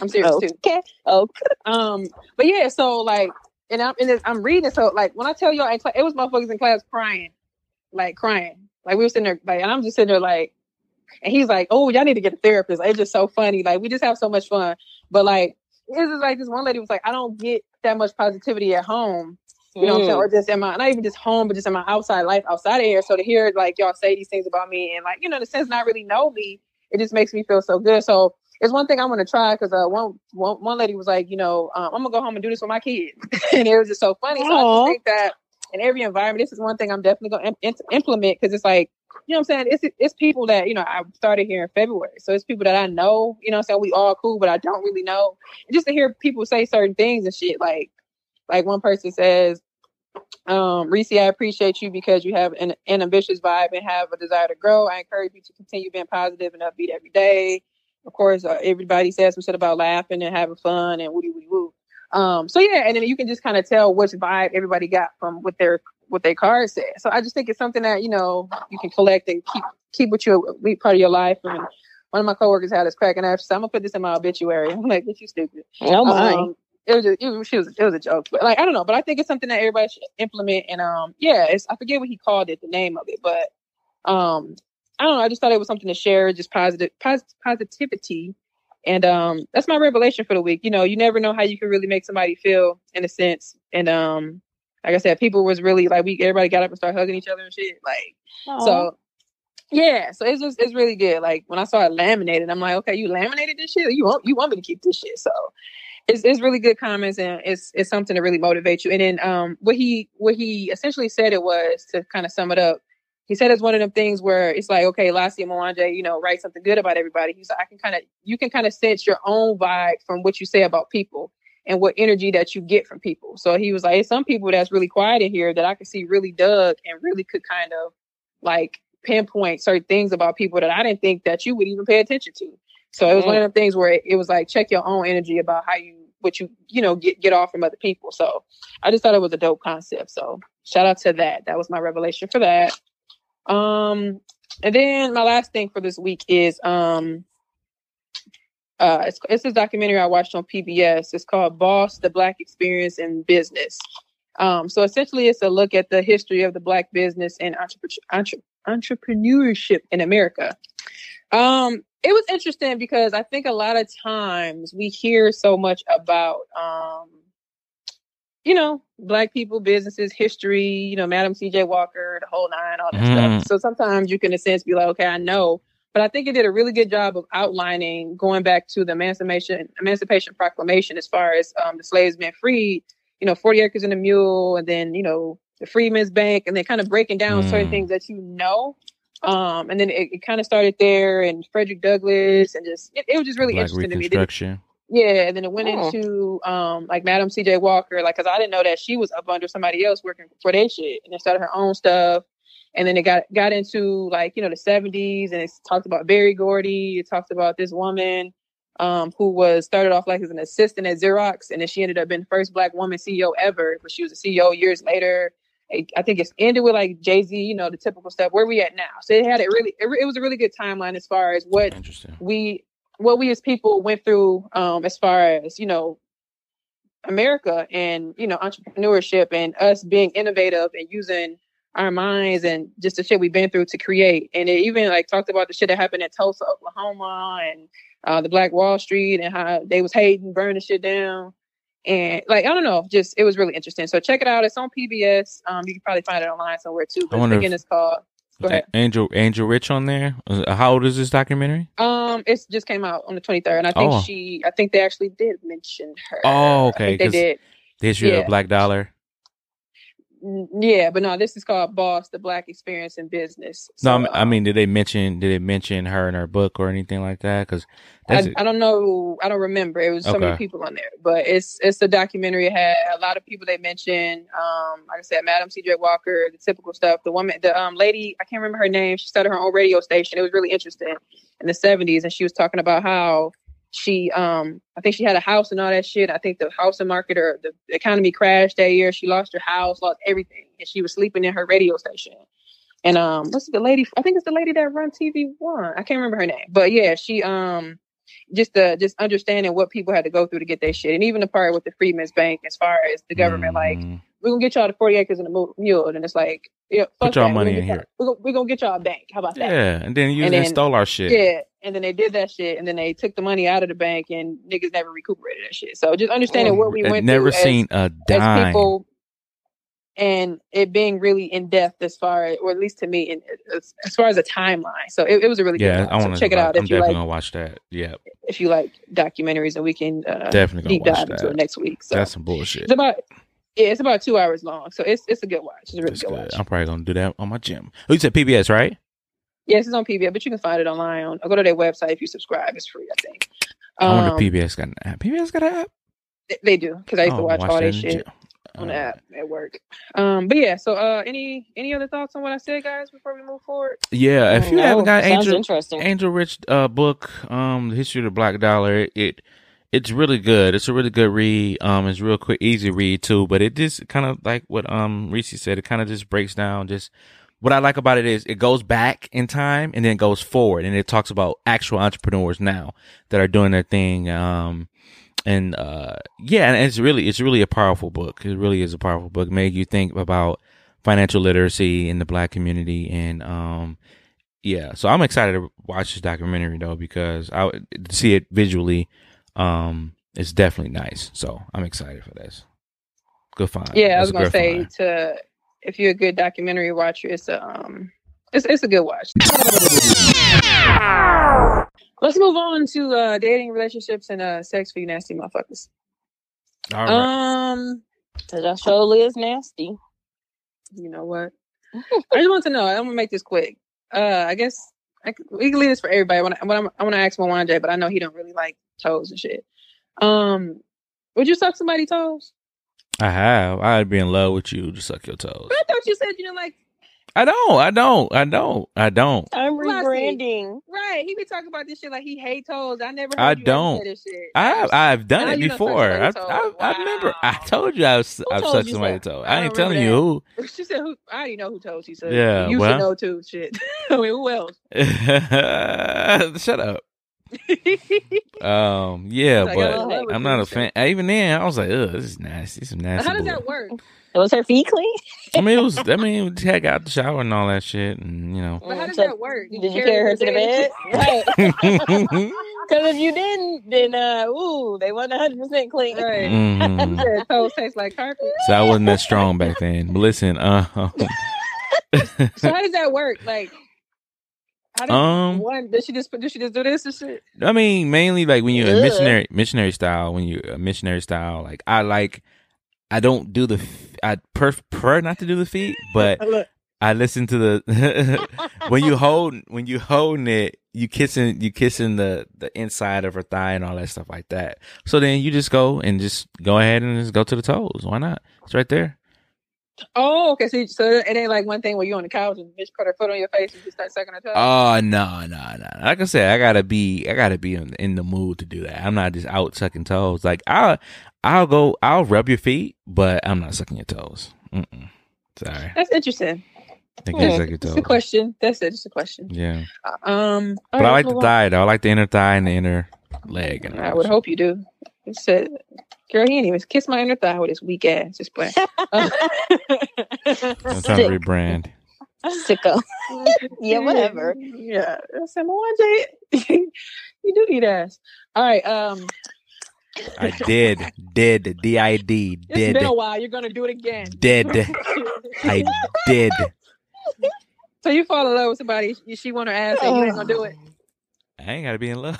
I'm serious too. Okay. Okay. Um, but yeah, so like, and I'm and I'm reading. So like, when I tell y'all, in class, it was motherfuckers in class crying, like crying. Like we were sitting there, like, and I'm just sitting there, like, and he's like, "Oh, y'all need to get a therapist." Like, it's just so funny. Like we just have so much fun. But like, it's just like this one lady was like, "I don't get that much positivity at home." You know what I'm saying? Mm. Or just in my not even just home, but just in my outside life outside of here. So to hear like y'all say these things about me and like, you know, in a sense not really know me, it just makes me feel so good. So it's one thing I'm gonna try because uh one, one one lady was like, you know, um, I'm gonna go home and do this with my kids. and it was just so funny. So I just think that in every environment, this is one thing I'm definitely gonna im- im- implement because it's like, you know what I'm saying? It's it's people that, you know, I started here in February. So it's people that I know, you know what I'm saying? We all cool, but I don't really know. And just to hear people say certain things and shit, like like one person says, um, Reese, I appreciate you because you have an, an ambitious vibe and have a desire to grow. I encourage you to continue being positive and upbeat every day. Of course, uh, everybody says some shit about laughing and having fun and woody woody woo. Um, so yeah, and then you can just kind of tell which vibe everybody got from what their what their card said. So I just think it's something that you know you can collect and keep keep with you part of your life. And one of my coworkers had us cracking up. Said, "I'm gonna put this in my obituary." I'm like, "Get you stupid." Oh my. Um, it was just, it was, she was, it was a joke, but like I don't know, but I think it's something that everybody should implement. And um, yeah, it's I forget what he called it, the name of it, but um, I don't know. I just thought it was something to share, just positive, pos- positivity, and um, that's my revelation for the week. You know, you never know how you can really make somebody feel in a sense, and um, like I said, people was really like we everybody got up and started hugging each other and shit, like so. Yeah, so it's just it's really good. Like when I saw it laminated, I'm like, okay, you laminated this shit. You want you want me to keep this shit. So it's it's really good comments and it's it's something to really motivate you. And then um what he what he essentially said it was to kind of sum it up. He said it's one of them things where it's like, okay, Lassie and Mwanje, you know, write something good about everybody. He's like, I can kind of you can kind of sense your own vibe from what you say about people and what energy that you get from people. So he was like, "It's some people that's really quiet in here that I could see really dug and really could kind of like pinpoint certain things about people that I didn't think that you would even pay attention to. So it was one of the things where it, it was like check your own energy about how you what you you know get get off from other people. So I just thought it was a dope concept. So shout out to that. That was my revelation for that. Um and then my last thing for this week is um uh it's it's this documentary I watched on PBS. It's called Boss: The Black Experience in Business. Um, so essentially, it's a look at the history of the black business and entrepre- entre- entrepreneurship in America. Um, it was interesting because I think a lot of times we hear so much about, um, you know, black people, businesses, history, you know, Madam C.J. Walker, the whole nine, all that Mhm. stuff. So sometimes you can, in a sense, be like, okay, I know. But I think it did a really good job of outlining going back to the Emancipation Emancipation Proclamation as far as um, the slaves being freed you know, 40 acres and a mule, and then, you know, the Freedmen's Bank, and then kind of breaking down certain Mm. things that you know. Um, and then it, it kind of started there, and Frederick Douglass, and just, it, it was just really Black interesting to me. Then Reconstruction. yeah, and then it went Oh. into um like Madam C.J. Walker, like because I didn't know that she was up under somebody else working for their shit, and then started her own stuff. And then it got got into like you know the seventies, and it talked about Berry Gordy. It talked about this woman um who was started off like as an assistant at Xerox, and then she ended up being the first black woman CEO ever. But she was a CEO years later. I think it's ended with like Jay Z, you know, the typical stuff. Where we at now? So it had it really. It, it was a really good timeline as far as what Interesting. we what we as people went through um as far as you know america and you know entrepreneurship and us being innovative and using our minds and just the shit we've been through to create and it even like talked about the shit that happened in tulsa oklahoma and uh the black wall street and how they was hating burning shit down and like i don't know just it was really interesting so check it out it's on pbs um you can probably find it online somewhere too but wonder again if- it's called go ahead Angel Angel Rich on there. How old is this documentary? Um, it just came out on the 23rd, and I think Oh. she, I think they actually did mention her. Oh, I okay. they did. The history of Yeah. the Black Dollar. Yeah, but no, this is called Boss: The Black Experience in Business. No, I So, mean- I um, mean, did they mention did they mention her in her book or anything like that? Because I, I don't know. I don't remember. It was so many people on there, but it's it's a documentary. It had a lot of people they mentioned. Um, like I said, Madam C.J. Walker, the typical stuff. The woman, the um lady, I can't remember her name. She started her own radio station. It was really interesting in the '70s, and she was talking about how she, um, I think she had a house and all that shit. I think the housing market or the economy crashed that year. She lost her house, lost everything, and she was sleeping in her radio station. And um, what's the lady? I think it's the lady that run TV One. I can't remember her name, but yeah, she um just uh just understanding what people had to go through to get their shit, and even the part with the Freedmen's Bank, as far as the government, like Mm, we're gonna get y'all to forty acres and a mule, and it's like, yeah, fuck Put y'all that. We're money in get here. y'all- We're gonna, we're gonna get y'all a bank. How about that? yeah, and then you And then- stole our shit. Yeah, and then they did that shit, and then they took the money out of the bank, and niggas never recuperated that shit. So just understanding what we I've went never through seen a as, as dime. people. and it being really in depth as far, or at least to me, in, as, as far as a timeline. So it, it was a really Yeah, good. I want to check it out I'm definitely like gonna watch that. Yeah, if you like documentaries, and we can uh, definitely deep dive into it next week. So That's some bullshit. it's about yeah, it's about two hours long, so it's it's a good watch. It's a really That's good, good. watch. I'm probably gonna do that on my gym. Oh, you said PBS, right? Yes, it's on PBS, but you can find it online. On, go to their website if you subscribe. It's free, I think. I wonder Um, if PBS got an app. PBS got an app. they- They do because I used Oh, to watch, watch all that that in the shit gym. on the Alright. app at work. Um, but yeah, so uh, any any other thoughts on what I said, guys, before we move forward? Yeah, if you No, haven't got sounds Angel interesting. Angel Rich uh book, um, the history of the Black Dollar, it, it it's really good. It's a really good read. Um, it's real quick, easy read too. But it just kind of like what um Reese said. It kind of just breaks down. Just what I like about it is it goes back in time and then goes forward, and it talks about actual entrepreneurs now that are doing their thing. Um, and uh, yeah, and it's really it's really a powerful book. It really is a powerful book. Make you think about financial literacy in the black community and um yeah so i'm excited to watch this documentary though because i to see it visually um it's definitely nice so i'm excited for this good find Yeah, I was gonna say find. to if you're a good documentary watcher, it's a um, it's it's a good watch. Let's move on to uh dating, relationships, and uh sex for you nasty motherfuckers. all right Um, Cause I surely is nasty. you know what? I just want to know. I'm gonna make this quick. Uh, I guess I c we can leave this for everybody. When I want to. I want to ask Mwanje, but I know he don't really like toes and shit. Um, would you suck somebody's toes? i have i'd be in love with you to suck your toes I thought you said you didn't like. i don't i don't i don't i don't I'm rebranding. Right, he be talking about this shit like he hate toes. I never. Heard I you don't. Shit. I have, I've done Now it you done sucked before. I, somebody's I, toe. I remember. I told you I was. Who I've told sucked you somebody's toe. I I ain't don't telling you who. She said, "Who?" I already know who toes. She said, Yeah, you well. should know too." Shit. I mean, who else? Shut up. Um, yeah, Like, but I'm not a fan. Even then, I was like, "Ugh, this is nasty. Some nasty." How does bull." that work? It Was her feet clean? I mean, it was. I mean, we just had got out the shower and all that shit, and you know. But how does So, that work? Did you carry her to the bed? Right. Because if you didn't, then uh, ooh, they wasn't 100 percent clean. Right. Yeah, toes taste like carpet. So I wasn't that strong back then. But listen, uh, So how does that work? Like, how does Um, one? Does she just does she just do this and shit? I mean, mainly like when you're a missionary, missionary style. When you're a missionary style, like I like, I don't do the. I prefer not to do the feet, but I listen to the when you hold when you holding it, you kissing you kissing the the inside of her thigh and all that stuff like that. So then you just go and just go ahead and just go to the toes. Why not? It's right there. Oh, okay. So, so it ain't like one thing where you on the couch and bitch put her foot on your face and just start sucking her toe. Oh no no no! Like I said, I gotta be I gotta be in, in the mood to do that. I'm not just out sucking toes. Like I'll I'll go I'll rub your feet, but I'm not sucking your toes. Mm-mm. Sorry, That's interesting. I can't Yeah, suck your Just a question. That's it. Just a question. Yeah, Um, all but I like the thigh though. I like the inner thigh and the inner leg. And I would hope you do. It said, girl, he ain't even kiss my inner thigh with his weak ass. Just play. I'm trying to rebrand. Sicko. Yeah, whatever. Yeah. I said, Mwanje, you do eat ass. All right. Um, I did, did, D I D, it's did, been a while. You're gonna do it again. did. I did. so you fall in love with somebody, she- she want her ass, and you ain't gonna do it. I ain't gotta be in love.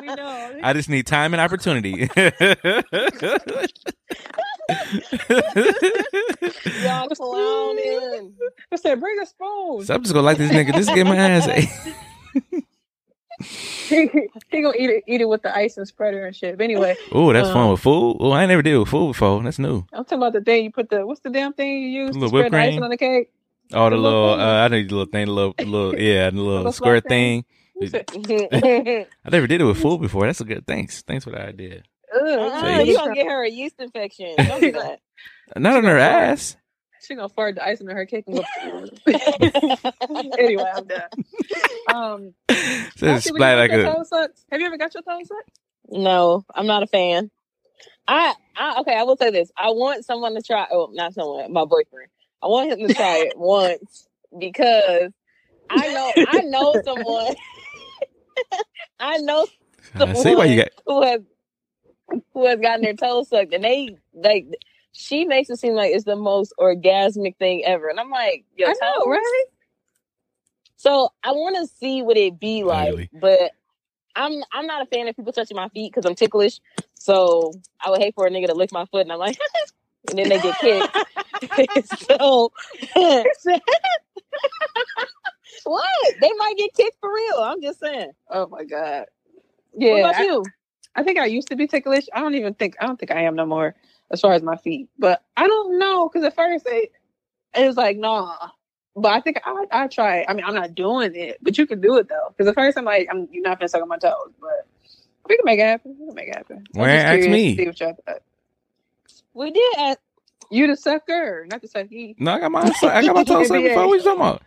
We know. I just need time and opportunity. Y'all clowning. I said, bring a spoon. so I'm just gonna like this nigga. Just get my ass. he, he gonna eat it, eat it with the ice and spreader and shit. But anyway, Oh, that's Um, fun with food. Oh, I ain't never did with food before. That's new. I'm talking about the thing you put the what's the damn thing you use to Little spread whipped the icing on the cake? Oh, the The little little, uh, I know the little thing, the little, little, yeah, the little Little square thing? thing. I never did it with food before. That's a good. Thanks, thanks for the idea. Ugh, uh, you gonna get her a yeast infection. Don't do that. Not on her ass. She gonna fart the icing on her cake and go. anyway, I'm done. Um, So Ashley, it's you splat like like a. Have you ever got your toes sucked? No, I'm not a fan. I, I okay, I will say this. I want someone to try oh not someone, my boyfriend. I want him to try it once because I know I know someone I know uh, I see why you got. who has who has gotten their toes sucked, and they like she makes it seem like it's the most orgasmic thing ever, and I'm like, yo, I know, right? So I want to see what it be like, Really? but I'm I'm not a fan of people touching my feet because I'm ticklish. So I would hate for a nigga to lick my foot, and I'm like, and then they get kicked. so what? They might get kicked for real. I'm just saying. Oh my god. Yeah. What about I, you? I think I used to be ticklish. I don't even think I don't think I am no more as far as my feet. But I don't know because at first they it was like nah. But I think I I try. I mean, I'm not doing it, but you can do it though. Because at first I'm like, I'm you're not gonna suck on my toes, but we can make it happen. We can make it happen. I'm Well, ask curious me. see what y'all thought. We did. Ask, You the sucker, not the sucky. No, I got my I got my toes sucked before. What you talking about?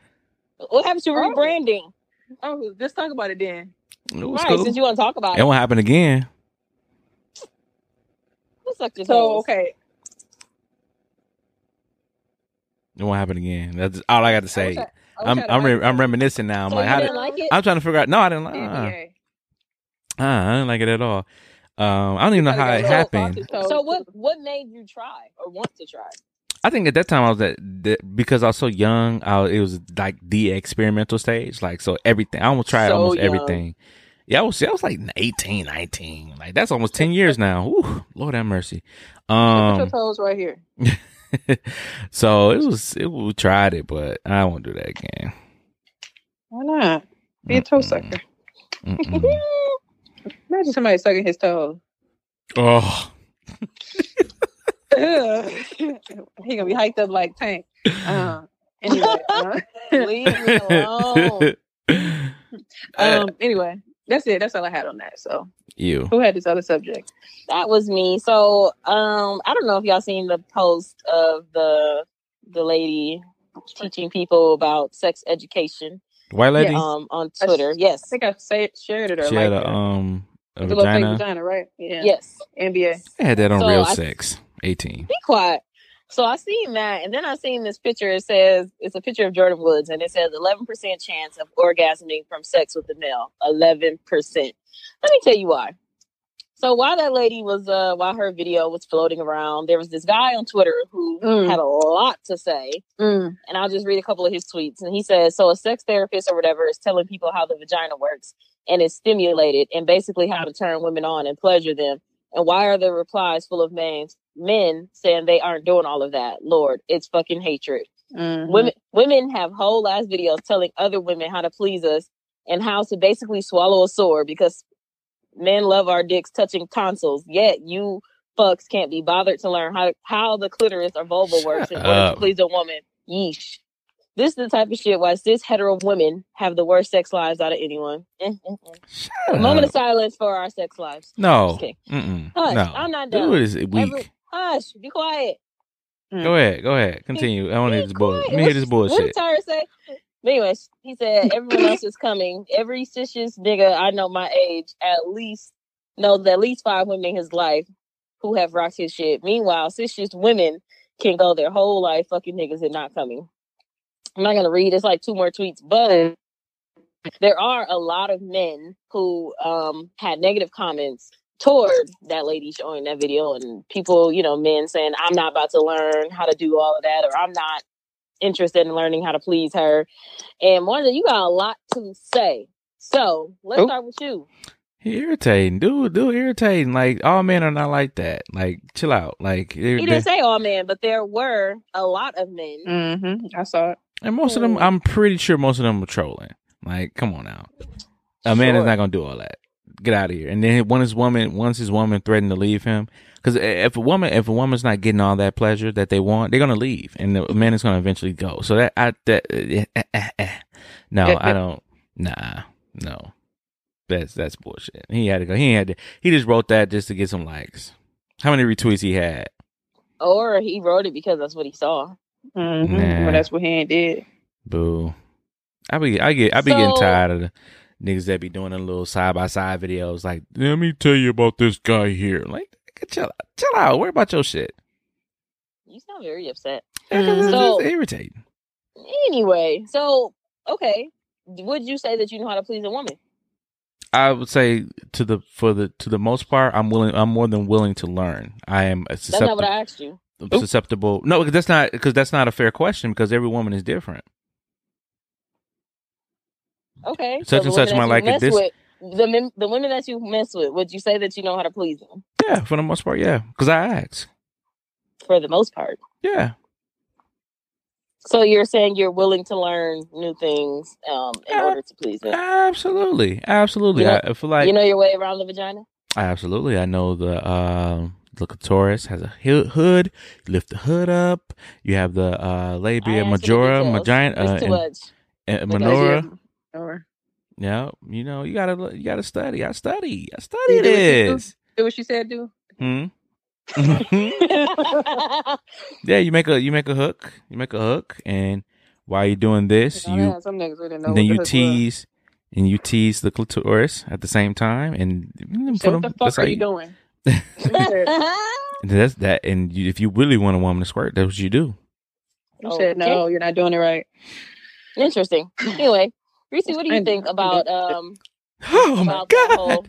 what happened to Oh. rebranding? Oh, let's talk about it then. It was Right, cool. since you want to talk about It it. won't happen again. Who sucked your So toes? okay, It won't happen again. That's all I got to say. I- I wish I'm I'd I'm, re- I'm reminiscing now. I'm So like, you how didn't did, like it? I'm trying to figure out. No, I didn't like. Uh, NBA. uh, I didn't like it at all. Um, I don't even know how it go happened. So what what made you try or want to try? I think at that time I was at the, because I was so young. I was, it was like the experimental stage. Like so, everything I almost tried So almost young. everything. Yeah, I was I was like 18, 19. Like that's almost ten years now. Ooh, Lord have mercy. Put your Um, toes right here. so it was it, we tried it, but I won't do that again. Why not? Be a toe sucker. Imagine somebody sucking his toes. oh, he gonna be hiked up like Tank. Uh, anyway, uh, Leave me alone. um, anyway, that's it. That's all I had on that. So, you. who had this other subject? That was me. So um I don't know if y'all seen the post of the the lady teaching people about sex education White lady. um on Twitter. s- Yes. I think I say, shared it or she like had a um a the little vagina. vagina, right? Yeah. Yes. NBA. I had that on So real I- sex. Eighteen. Be quiet. So I seen that, and then I seen this picture. It says it's a picture of Jordyn Woods, and it says 11% chance of orgasming from sex with a male. 11%. Let me tell you why. So while that lady was, uh, while her video was floating around, there was this guy on Twitter who Mm. had a lot to say, Mm. and I'll just read a couple of his tweets. And he says, "So a sex therapist or whatever is telling people how the vagina works and is stimulated, and basically how to turn women on and pleasure them. And why are the replies full of men men saying they aren't doing all of that? Lord, it's fucking hatred. Mhm. Women women have whole ass videos telling other women how to please us and how to basically swallow a sword because men love our dicks touching tonsils. Yet you fucks can't be bothered to learn how how the clitoris or vulva works in order up. to please a woman. Yeesh. This is the type of shit why cis hetero women have the worst sex lives out of anyone. Mm, mm, mm. Shut moment of silence for our sex lives. No. Hush, no. I'm not done. Dude is weak. Every- Hush, be quiet. Go ahead. Go ahead. Continue. I want to hear this bull. quiet. Let me hear this What- What bullshit. did Tyra say? Anyways, he said everyone else is coming. Every cisgender nigga I know my age at least knows at least five women in his life who have rocked his shit. Meanwhile, cisgender women can go their whole life fucking niggas and not coming. I'm not gonna read. It's like two more tweets, but there are a lot of men who um had negative comments toward that lady showing that video and people, you know, men saying, I'm not about to learn how to do all of that, or I'm not interested in learning how to please her. And Wanda, you got a lot to say. So let's Oop. start with you. He irritating, dude. Dude, irritating. Like all men are not like that. Like chill out. Like they're- He they're- didn't say all men, but there were a lot of men. Mm-hmm. I saw it. and most of them, I'm pretty sure most of them were trolling. Like, come on now. A man is not gonna do all that. Get out of here. And then when his woman, once his woman threatened to leave him, because if a woman, if a woman's not getting all that pleasure that they want, they're gonna leave, and the man is gonna eventually go. So that I that eh, eh, eh, eh. no, I don't. Nah, no, that's that's bullshit. He had to go. He had to. He just wrote that just to get some likes. How many retweets he had? Or he wrote it because that's what he saw. Mm-hmm. Nah. Well, that's what he did. Boo. I be I get I be getting tired of the niggas that be doing the little side by side videos like, let me tell you about this guy here. Like, chill out, chill out. Worry about your shit. You sound very upset. Yeah, 'cause it's So- just irritating. Anyway, so okay. Would you say that you know how to please a woman? I would say to the for the to the most part, I'm willing. I'm more than willing to learn. I am That's not what. I asked you. susceptible. No, that's not because that's not a fair question because every woman is different. Okay. Such the and such women might that like it this- With, the men, the women that you mess with, would you say that you know how to please them Yeah, for the most part, yeah. Because I ask. for the most part? Yeah, So you're saying you're willing to learn new things um, in Uh, order to please them. absolutely, absolutely. You know- I, I feel like you know your way around the vagina. absolutely. I know the um the clitoris has a hood. You lift the hood up. You have the uh, I labia asked majora, details. magina, uh, It's and, and minora. Or Yeah, you know you gotta you gotta study. I study. I study do what you this. do what she said. Do Hmm. yeah, you make a you make a hook. You make a hook, and while you're doing this, Oh, you yeah, some niggas didn't know. then what the you hook was. tease and you tease the clitoris at the same time, and So put what the 'em- fuck that's are how you doing? And that's that. And you, if you really want a woman to squirt, that's what you do. You said no. You're not doing it right. Interesting. Anyway, Reese, what do you think about um Oh my about that god! whole?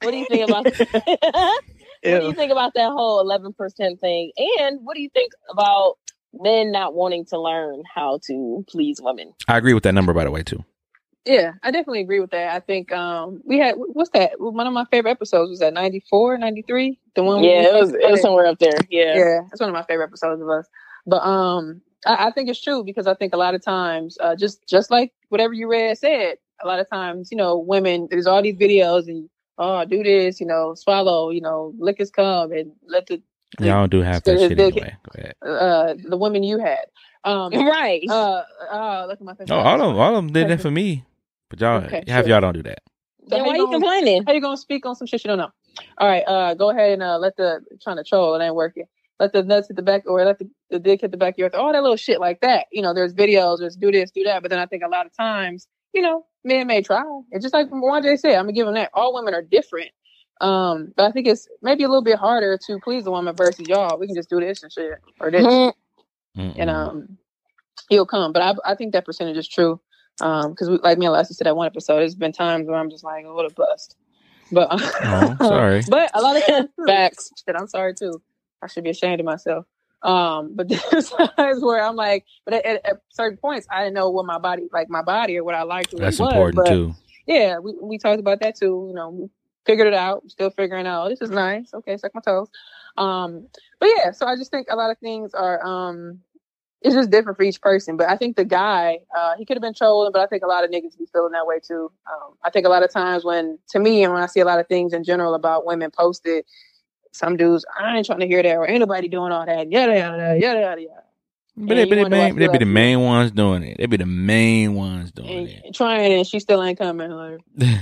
What do you think about? what do you think about that whole eleven percent thing? And what do you think about men not wanting to learn how to please women? I agree with that number, by the way, too. Yeah, I definitely agree with that. I think um we had what's that? One of my favorite episodes was that 94, 93? The one we- Yeah, it was it was somewhere up there. Yeah. yeah, that's one of my favorite episodes of us. But um, I, I think it's true because I think a lot of times, uh, just just like whatever you read said, a lot of times, you know, women there's all these videos and oh, do this, you know, swallow, you know, lick his cum and let the Y'all do have that the- shit the- anyway. Go ahead. uh the women you had. Um, Right. uh, uh, look at my face. No, all of them, all of them did that for me, but y'all Okay, have sure. y'all don't do that. So Then how why you complaining? How you gonna speak on some shit you don't know? All right, uh, go ahead and uh, let the trying to troll. It ain't working. Let the nuts hit the back, or let the, the dick hit the back of your. All that little shit like that. You know, there's videos. There's do this, do that. But then I think a lot of times, you know, men may try. It's just like Juan said. I'm gonna give him that. All women are different. Um, but I think it's maybe a little bit harder to please a woman versus y'all. We can just do this and shit or this, Mhm. Mm-mm. and um, he'll come. But I I think that percentage is true. Um, because we, like me and Lassie said that one episode, there's been times where I'm just like, what a bust. But Oh, sorry. but a lot of times, Facts. shit, I'm sorry too. I should be ashamed of myself. Um, but there's times where I'm like, but at, at, certain points, I didn't know what my body, like my body or what I liked. That's was, important but too. Yeah, we we talked about that too. You know, we figured it out. Still figuring out. This is nice. Okay, suck my toes. Um, but yeah, so I just think a lot of things are um, it's just different for each person. But I think the guy, uh, he could have been trolling, but I think a lot of niggas be feeling that way too. Um, I think a lot of times when, to me, and when I see a lot of things in general about women posted, some dudes, I ain't trying to hear that, or ain't nobody doing all that, yada yada yada yada yada. But And they you be the main, they be left the you. main ones doing it. They be the main ones doing it. Trying and she still ain't coming. Like,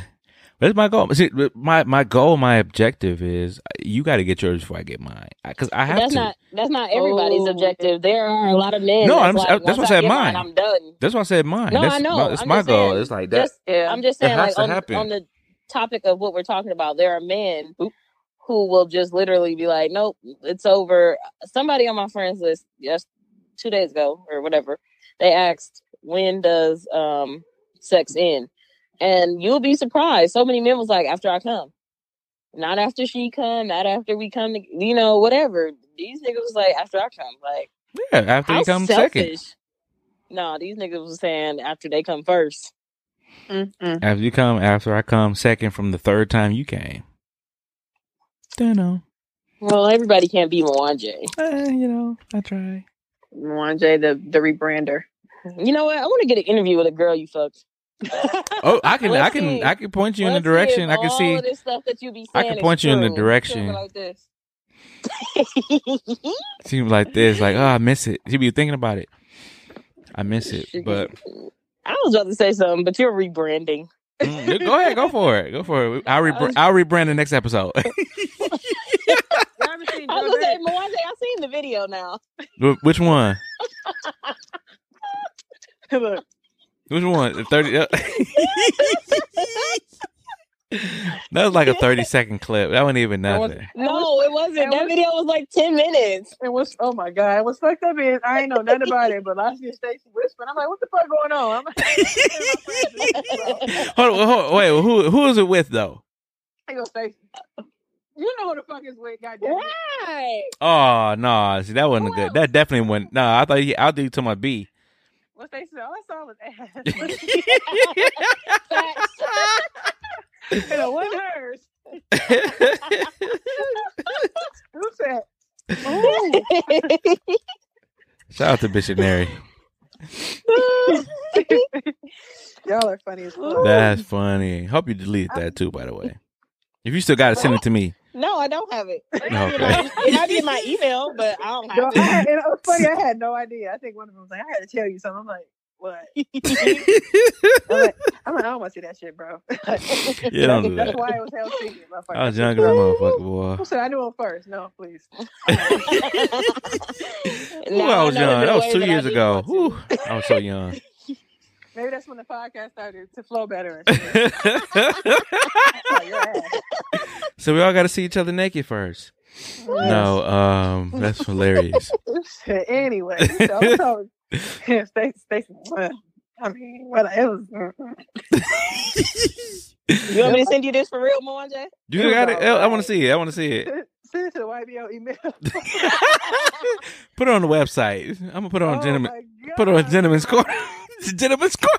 That's my goal. See, my my goal, my objective is uh, you got to get yours before I get mine, because I But have that's to. not that's not everybody's Oh. objective. There are a lot of men. No, that's I'm- like, uh, that's what I said get mine. I'm done. that's why I said mine. No, that's, I know. No, it's I'm my goal. saying, it's like that. Just, yeah, I'm just It saying, has like to on, on the topic of what we're talking about, there are men who will just literally be like, "Nope, it's over." Somebody on my friends list, just two days ago or whatever, they asked, "When does um sex end?" And you'll be surprised. So many men was like, "After I come." Not after she come, not after we come, to, you know, whatever. These niggas was like, after I come, like, yeah, after you come selfish. second. No, these niggas was saying after they come first. Mm-mm. After you come, after I come second from the third time you came. Don't know. Well, everybody can't be Mwanje. Eh, you know, I try. Mwanje, the the rebrander. You know what? I want to get an interview with a girl you fucked. Oh, I can, I Let's can, see. I can point you in the Let's see direction. I can see. this stuff that you be I can point you in the direction. Something like this. Seems like this, like, oh, I miss it. You be thinking about it. I miss it, but I was about to say something, but you're rebranding. mm, go ahead, go for it, go for it. I'll, rebr- I'll rebrand the next episode. I was gonna say, Mwanje, I've seen the video now. Which one? Look, Which one? Thirty. That was like a thirty second clip. That wasn't even That was- nothing. No, it wasn't. It That was- video was like ten minutes. It was oh my god, what's fucked up is I ain't know nothing about it, but I see Stacy whispering. I'm like, what the fuck going on? I'm like, Hold on, hold on, wait. Who who is it with though? I go Stacy. You know who the fuck is with, goddamn. it. Right. Oh no, see that wasn't Who good. else? That definitely went. No, I thought he. I think to my B. What they said, all I saw was ass. and it wasn't hers. Who said? Shout out to Missionary. Y'all are funny as fuck. That's funny. Hope you deleted that too. By the way, if you still got it, send it to me. No, I don't have it. Okay. It might be in my email, but I don't No, have I had, it. and it was funny. I had no idea. I think one of them was like, I had to tell you something. I'm like, what? I'm like, I'm like, I don't want to see that shit, bro. Yeah, don't do That's that. why it was held secret. I was That young shit a motherfucker, boy. Who said I knew him first? No, please. Ooh, I was young. That was two years ago. Ooh, I was so young. Maybe that's when the podcast started to flow better. And shit. Like, your ass. so we all got to see each other naked first. No, um, that's hilarious. anyway, so I told Stacy, Stacy, I mean, well, it was. You want me to send you this for real, Mwanje? You got it. I want to see it. I want to see it. Send it to the YBO email. Put it on the website. I'm gonna put it on Oh gentleman. Put it on God. gentleman's corner. gentleman's corner.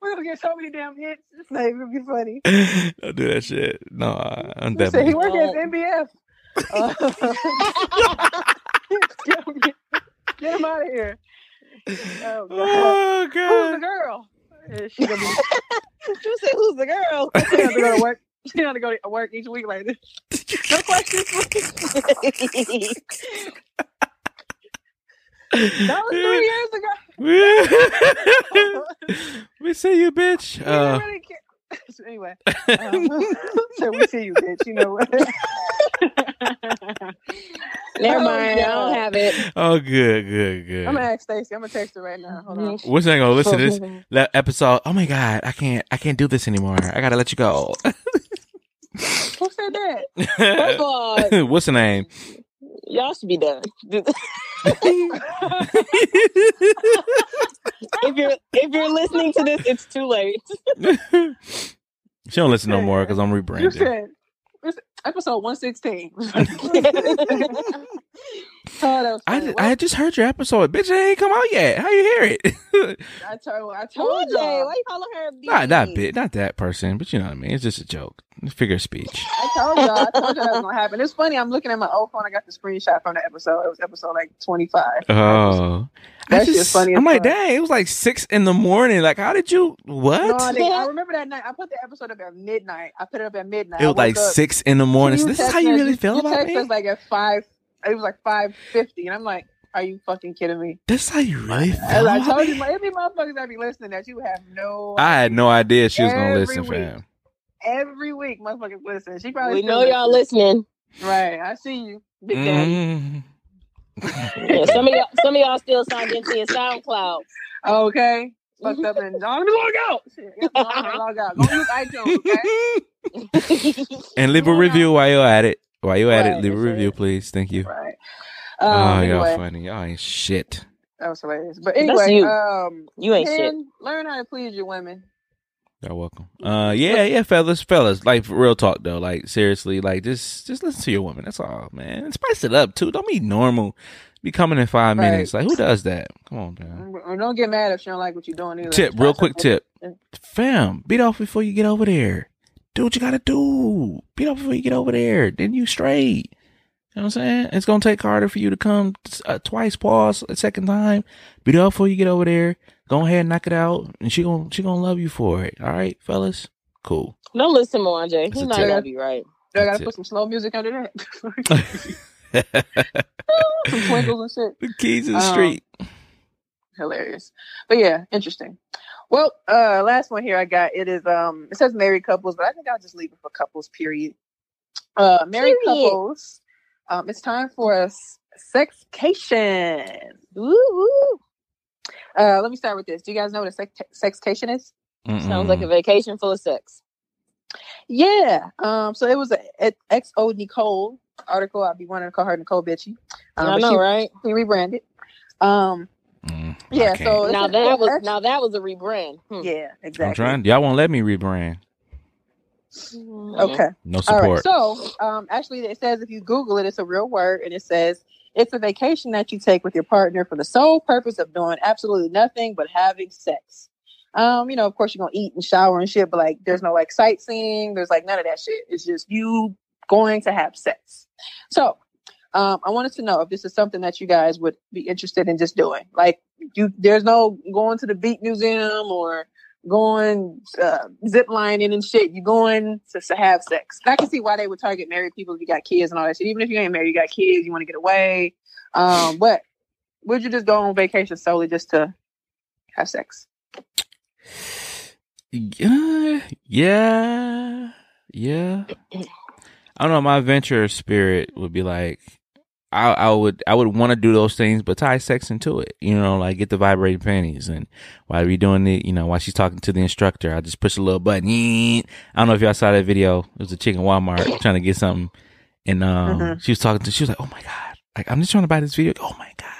We're gonna get so many damn hits. It's not even be funny. Don't do that shit. No, I'm He he definitely. worked at. NBF. Uh, get, him, get him out of here. Oh, God. Oh Who's the girl? Yeah, she gonna be. you said who's the girl? She have to go to work. She have to go to work each week like this. No questions. Please. That was three years ago. we see you, bitch. Uh, really. So anyway, um, so we see you, bitch. You know what? Never Oh, mind. I don't have it. oh, good, good, good. I'm gonna ask Stacy. I'm gonna text her right now. Hold on. What's that gonna listen to this that episode? Oh my god, I can't, I can't do this anymore. I gotta let you go. Who said that? First of all, What's the name? Y'all should be done. if you're if you're listening to this, it's too late. she don't listen no more because I'm rebranding. episode 116. oh, that was I, funny. ju- I just heard your episode, bitch. It ain't come out yet. How you hear it? I told, I told y'all. why you calling her? B? not not bit, not that person, but you know what I mean. It's just a joke, figure of speech. I told y'all. I told y'all that was gonna happen. It's funny. I'm looking at my old phone. I got the screenshot from the episode. It was episode like 25. Oh, I That just, funny I'm like, fuck. dang, it was like six in the morning. Like, how did you? What? No, I, think- I remember that night. I put the episode up at midnight. I put it up at midnight. it was like up- six in the morning. So this is how you us- really feel you about text me. us like at five. It was like five fifty, and I'm like, "Are you fucking kidding me?" This is how you really feel. I told you, every motherfuckers that be listening that you have no. I had no idea she was gonna Every listen, week. fam. every week, motherfuckers listen. She probably We still know y'all listening. Right, I see you, Big Daddy. Mm. Yeah, some of y'all, some of y'all still signed into your SoundCloud. Okay, fucked up and let me log out. Shit, log out, log out. Go use iTunes, okay? and leave a review while you're at it. While you're at Right, it, leave a review, it. please. Thank you. Right. oh, Um, y'all funny. Y'all ain't shit. that was hilarious. But anyway, you. um, You ain't shit. learn how to please your women. Y'all welcome. Uh, yeah, yeah, fellas, fellas. Like real talk though. Like seriously, like just just listen to your woman. That's all, man. And spice it up too. Don't be normal. Be coming in five Right. minutes. Like who does that? Come on, man. Don't get mad if she don't like what you're doing either. Tip, real quick tip. Fam, beat off before you get over there. Do what you gotta do. Beat up before you get over there. Then you straight. You know what I'm saying? It's gonna take harder for you to come uh, twice, pause a second time. Beat up before you get over there. Go ahead and knock it out, and she gonna she gonna love you for it. All right, fellas. Cool. Don't listen to Mwanje. That's He a might be right. Do I gotta it. put some slow music under that? some twinkles and shit. the keys to the Um, street. Hilarious. But yeah, interesting. Well, uh last one here I got it is um it says married couples, but I think I'll just leave it for couples, period. Uh married Period. couples. Um it's time for a sexcation. Woo woo. Uh let me start with this. Do you guys know what a sex- sexcation is? Sounds like a vacation full of sex. Yeah. Um. So it was a, a XO Nicole article. I'd be wanting to call her Nicole Bitchy. Um, I know, she, right? She rebranded. Um. I Yeah. So Now that was actually- now that was a rebrand. Hmm. Yeah. I'm trying. Y'all won't let me rebrand. Okay. No All right. support. So, um, actually, it says if you Google it, it's a real word, and it says it's a vacation that you take with your partner for the sole purpose of doing absolutely nothing but having sex. Um, you know, of course, you're gonna eat and shower and shit, but like, there's no like sightseeing. There's like none of that shit. It's just you going to have sex. So, um, I wanted to know if this is something that you guys would be interested in just doing. Like, you, there's no going to the beat museum or going uh, zip lining and shit. You're going to, to have sex. And I can see why they would target married people if you got kids and all that shit. Even if you ain't married, you got kids, you want to get away. Um, but would you just go on vacation solely just to have sex? Yeah, yeah, yeah. I don't know. My adventure spirit would be like, I, I would, I would want to do those things, but tie sex into it. You know, like get the vibrating panties, and while we doing it, you know, while she's talking to the instructor, I just push a little button. I don't know if y'all saw that video. It was a chick in Walmart trying to get something, and um, Mhm. she was talking to. She was like, "Oh my god, like I'm just trying to buy this video. Oh my god."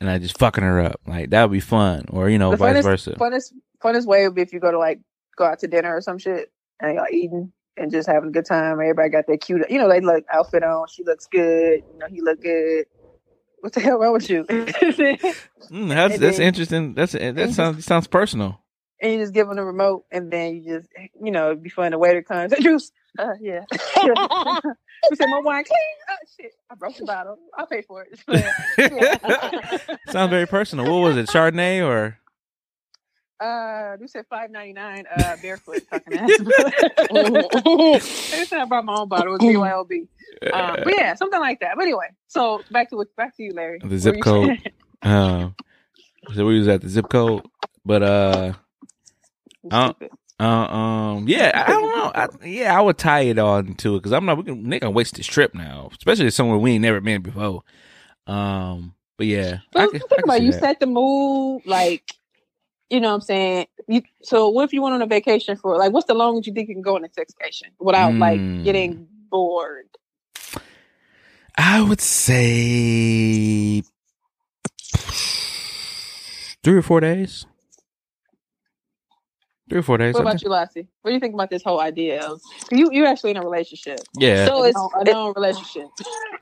And I just fucking her up. Like that would be fun. Or, you know, the vice funnest, versa. funnest, funnest way would be if you go to like go out to dinner or some shit and you're eating and just having a good time. Everybody got their cute, you know, they look outfit on. She looks good. You know, he look good. What the hell wrong with you? Mm, that's And that's then- interesting. That's that just- sounds sounds personal. and you just give them the remote, and then you just, you know, it'd be fun. The waiter comes, hey, juice. Uh, yeah. we said my wine clean. Oh shit, I broke the bottle. I'll pay for it. sounds very personal. What was it, Chardonnay or? Uh, you said five ninety nine. Uh, barefoot fucking ass. It's not brought my own bottle. It was BYOB. Um, but yeah, something like that. But anyway, so back to what back to you, Larry. The zip code. saying? Um, so we was at the zip code, but uh, uh, uh um, yeah, I, I don't know. I, yeah, I would tie it on to it because I'm not. We can, they gonna waste this trip now, especially somewhere we ain't never been before. Um, but yeah, I But could- I think could about see you that. set the mood, like you know what I'm saying. You so what if you went on a vacation for like what's the longest you think you can go on a vacation without Mm. like getting bored? I would say three or four days. Three or four days. What about you, Lassie? What do you think about this whole idea of you? You actually in a relationship? Yeah, So A it's known- a known relationship.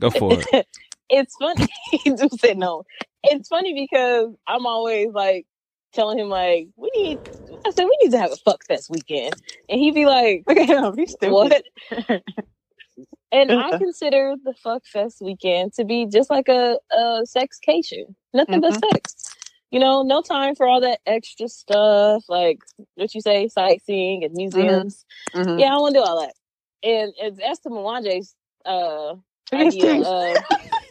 go for it. it's funny. you say no. It's funny because I'm always like telling him like we need. I said we need to have a fuck fest weekend, and he'd be like, Look at him. He's stupid. "What?" and I consider the fuck fest weekend to be just like a a sexcation, nothing but sex. You know, no time for all that extra stuff like what you say, sightseeing and museums. Mhm. Yeah, I want to do all that. And it's Esther Mwanje's uh idea of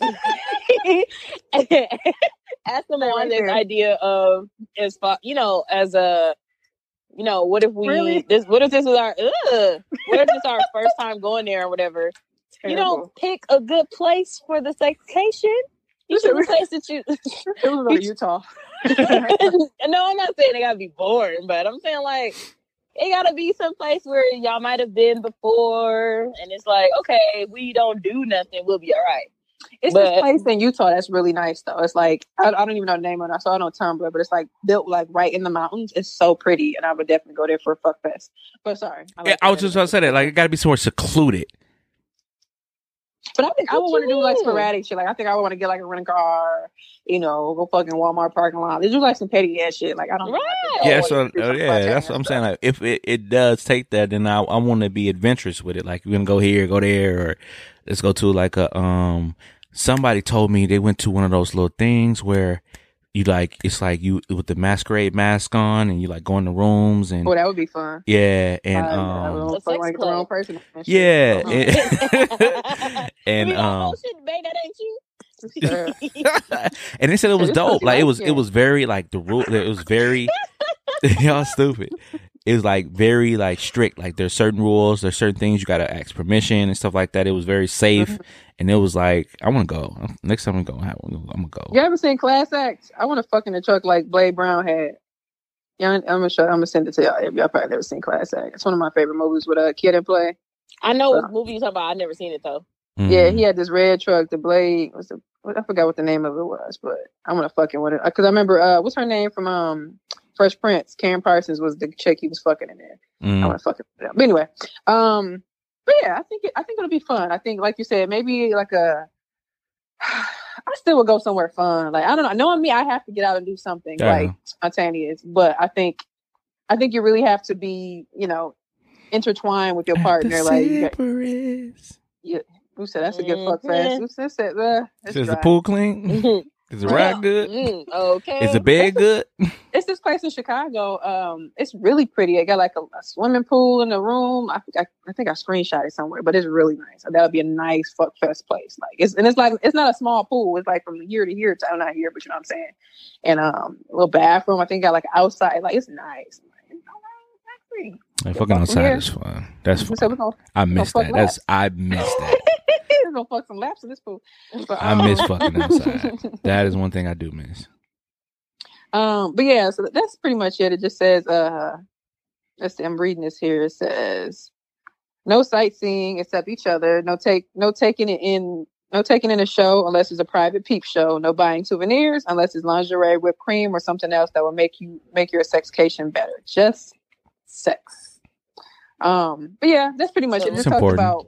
Esther right on this idea of as far you know as a you know what if we Really? this what if this was our ugh, what if it's our first time going there or whatever you Terrible. don't pick a good place for the staycation you should a place that you It was Utah. no, I'm not saying it gotta be boring, but I'm saying like it gotta be some place where y'all might have been before, and it's like, okay, we don't do nothing, we'll be all right. It's But- this place in Utah that's really nice though. It's like I, I don't even know the name of it. I saw it on Tumblr, but it's like built like right in the mountains. It's so pretty, and I would definitely go there for a fuck fest. But sorry, Yeah, like I was just about to say that. Like, it got to be somewhere secluded. But I think I would want to do like sporadic shit. Like I think I would want to get like a rental car, you know, go fucking Walmart parking lot. This is like some petty ass shit. Like I don't. Right. I Yeah, so do uh, yeah, that's what I'm and saying. Like, if it, it does take that, then I I want to be adventurous with it. Like, we're gonna go here, go there, or let's go to like a um. Somebody told me they went to one of those little things where you like it's like you with the masquerade mask on, and you like go in the rooms and Oh, that would be fun. yeah, and I, I um don't A fucking sex want to get the wrong person. and yeah, Uh-huh. and, and um oh shit, babe, that you. Yeah. and they said it was dope. Like it was, it was very like the rule. It was very y'all stupid. It was like very like strict. Like there's certain rules. There's certain things you gotta ask permission and stuff like that. It was very safe, Mm-hmm. and it was like I want to go next time. I'm gonna have. I'm gonna go. You ever seen Class Act? I want to fuck in the truck like Blade Brown had. Yeah, I'm gonna show. I'm gonna send it to y'all. Y'all probably never seen Class Act. It's one of my favorite movies with a Kid 'n Play. I know Uh, what movie you talking about. I've never seen it though. Yeah, Mm. he had this red truck. The blade was the I forgot what the name of it was, but I'm gonna fucking with it because I remember uh, what's her name from um Fresh Prince. Karyn Parsons was the chick he was fucking in there. I Mm. want to fucking. But anyway, um, but yeah, I think it, I think it'll be fun. I think, like you said, maybe like a. I still would go somewhere fun. Like I don't know. Knowing me, I have to get out and do something Yeah. like spontaneous. But I think, I think you really have to be, you know, intertwined with your partner. Like you got, you, who said that's a good fuck fest? Who said that? Uh, it's Is the pool clean? Is the ride good? Mm, okay. Is the bed good? It's this place in Chicago. Um, it's really pretty. It got like a, a swimming pool in the room. I think I, I think I screenshot it somewhere, but it's really nice. That would be a nice fuck fest place. Like it's and it's like it's not a small pool. It's like from year to year. To, not here, but you know what I'm saying. And um, a little bathroom. I think got like outside. Like it's nice. Like, Like, fucking outside is fun. That's So fun. we're gonna, I miss that. That's I miss that. gonna fuck some laps in this pool. But, I miss um, fucking outside. That is one thing I do miss. Um, but yeah, so that's pretty much it. It just says, uh, let's see, I'm reading this here. It says, no sightseeing except each other. No take, no taking it in, no taking in a show unless it's a private peep show. No buying souvenirs unless it's lingerie, whipped cream, or something else that will make you make your sexcation better. Just sex. Um, but yeah, that's pretty much it. It's Just talks about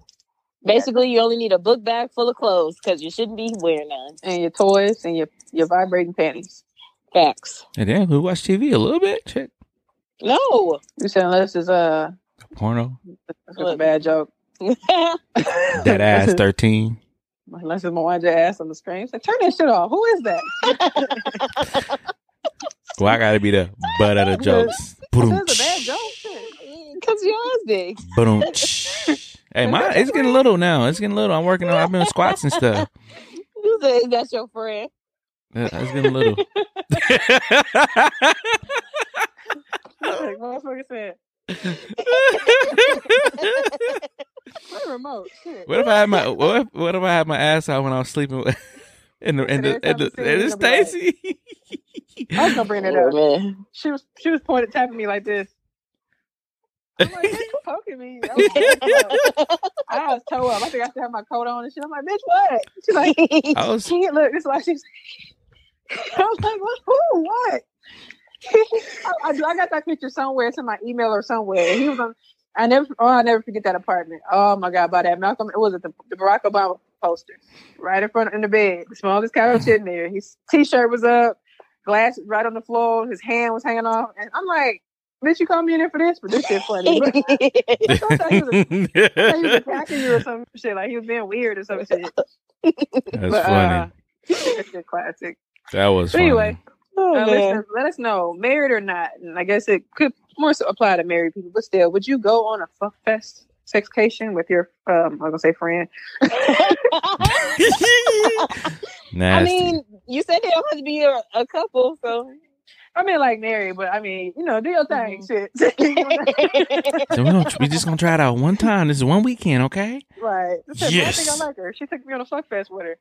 Basically, you only need a book bag full of clothes because you shouldn't be wearing none. and your toys and your your vibrating panties. Facts. And then we watch TV a little bit. Check No. You said unless it's uh, porno. that's a bad joke. That ass thirteen. Unless it's Mwanje ass on the screen. It's like, turn that shit off. Who is that? Well, I gotta be the butt of the jokes. Boom, That's a bad joke. Because yours big. boom. Hey, my it's getting little now. It's getting little. I'm working on. I've been squats and stuff. You said that's your friend. Uh, It's getting little. Like, motherfucker said. What a remote? Shit. What if I had my what if, what if I had my ass out when I was sleeping with in the in the in the, in the Stacy? I was gonna bring it Oh, up. man. She was she was pointing tapping me like this. I'm like, bitch, you poking me. I was, I was toe up. I think I still have my coat on and shit. I'm like, bitch, what? She's like, I was can't look. It's like she's. I was like, what? Who? What? I, I, I got that picture somewhere. It's in my email or somewhere. He was on. I never. Oh, I never forget that apartment. Oh my god, by that Malcolm. It was at the, the Barack Obama poster, right in front in the bed. The smallest couch in there. His t-shirt was up, glasses right on the floor. His hand was hanging off, and I'm like, "Bitch, you called me in here for this? But this shit funny." But I thought he was, I he was attacking you or some shit. Like he was being weird or some shit. That's But, funny. uh, that shit classic. that was But funny. anyway, Oh, uh, man. listeners, let us know, married or not. And I guess it could more so apply to married people, but still, would you go on a fuck fest sexcation with your um I'm gonna say friend? Nasty. I mean, you said they don't have to be a, a couple, so. I mean like married, but I mean, you know, do your thing, shit. so we, don't, we just gonna try it out one time. This is one weekend, okay? right. Just said, "Well, I think I like her. She took me on a fuck fest with her.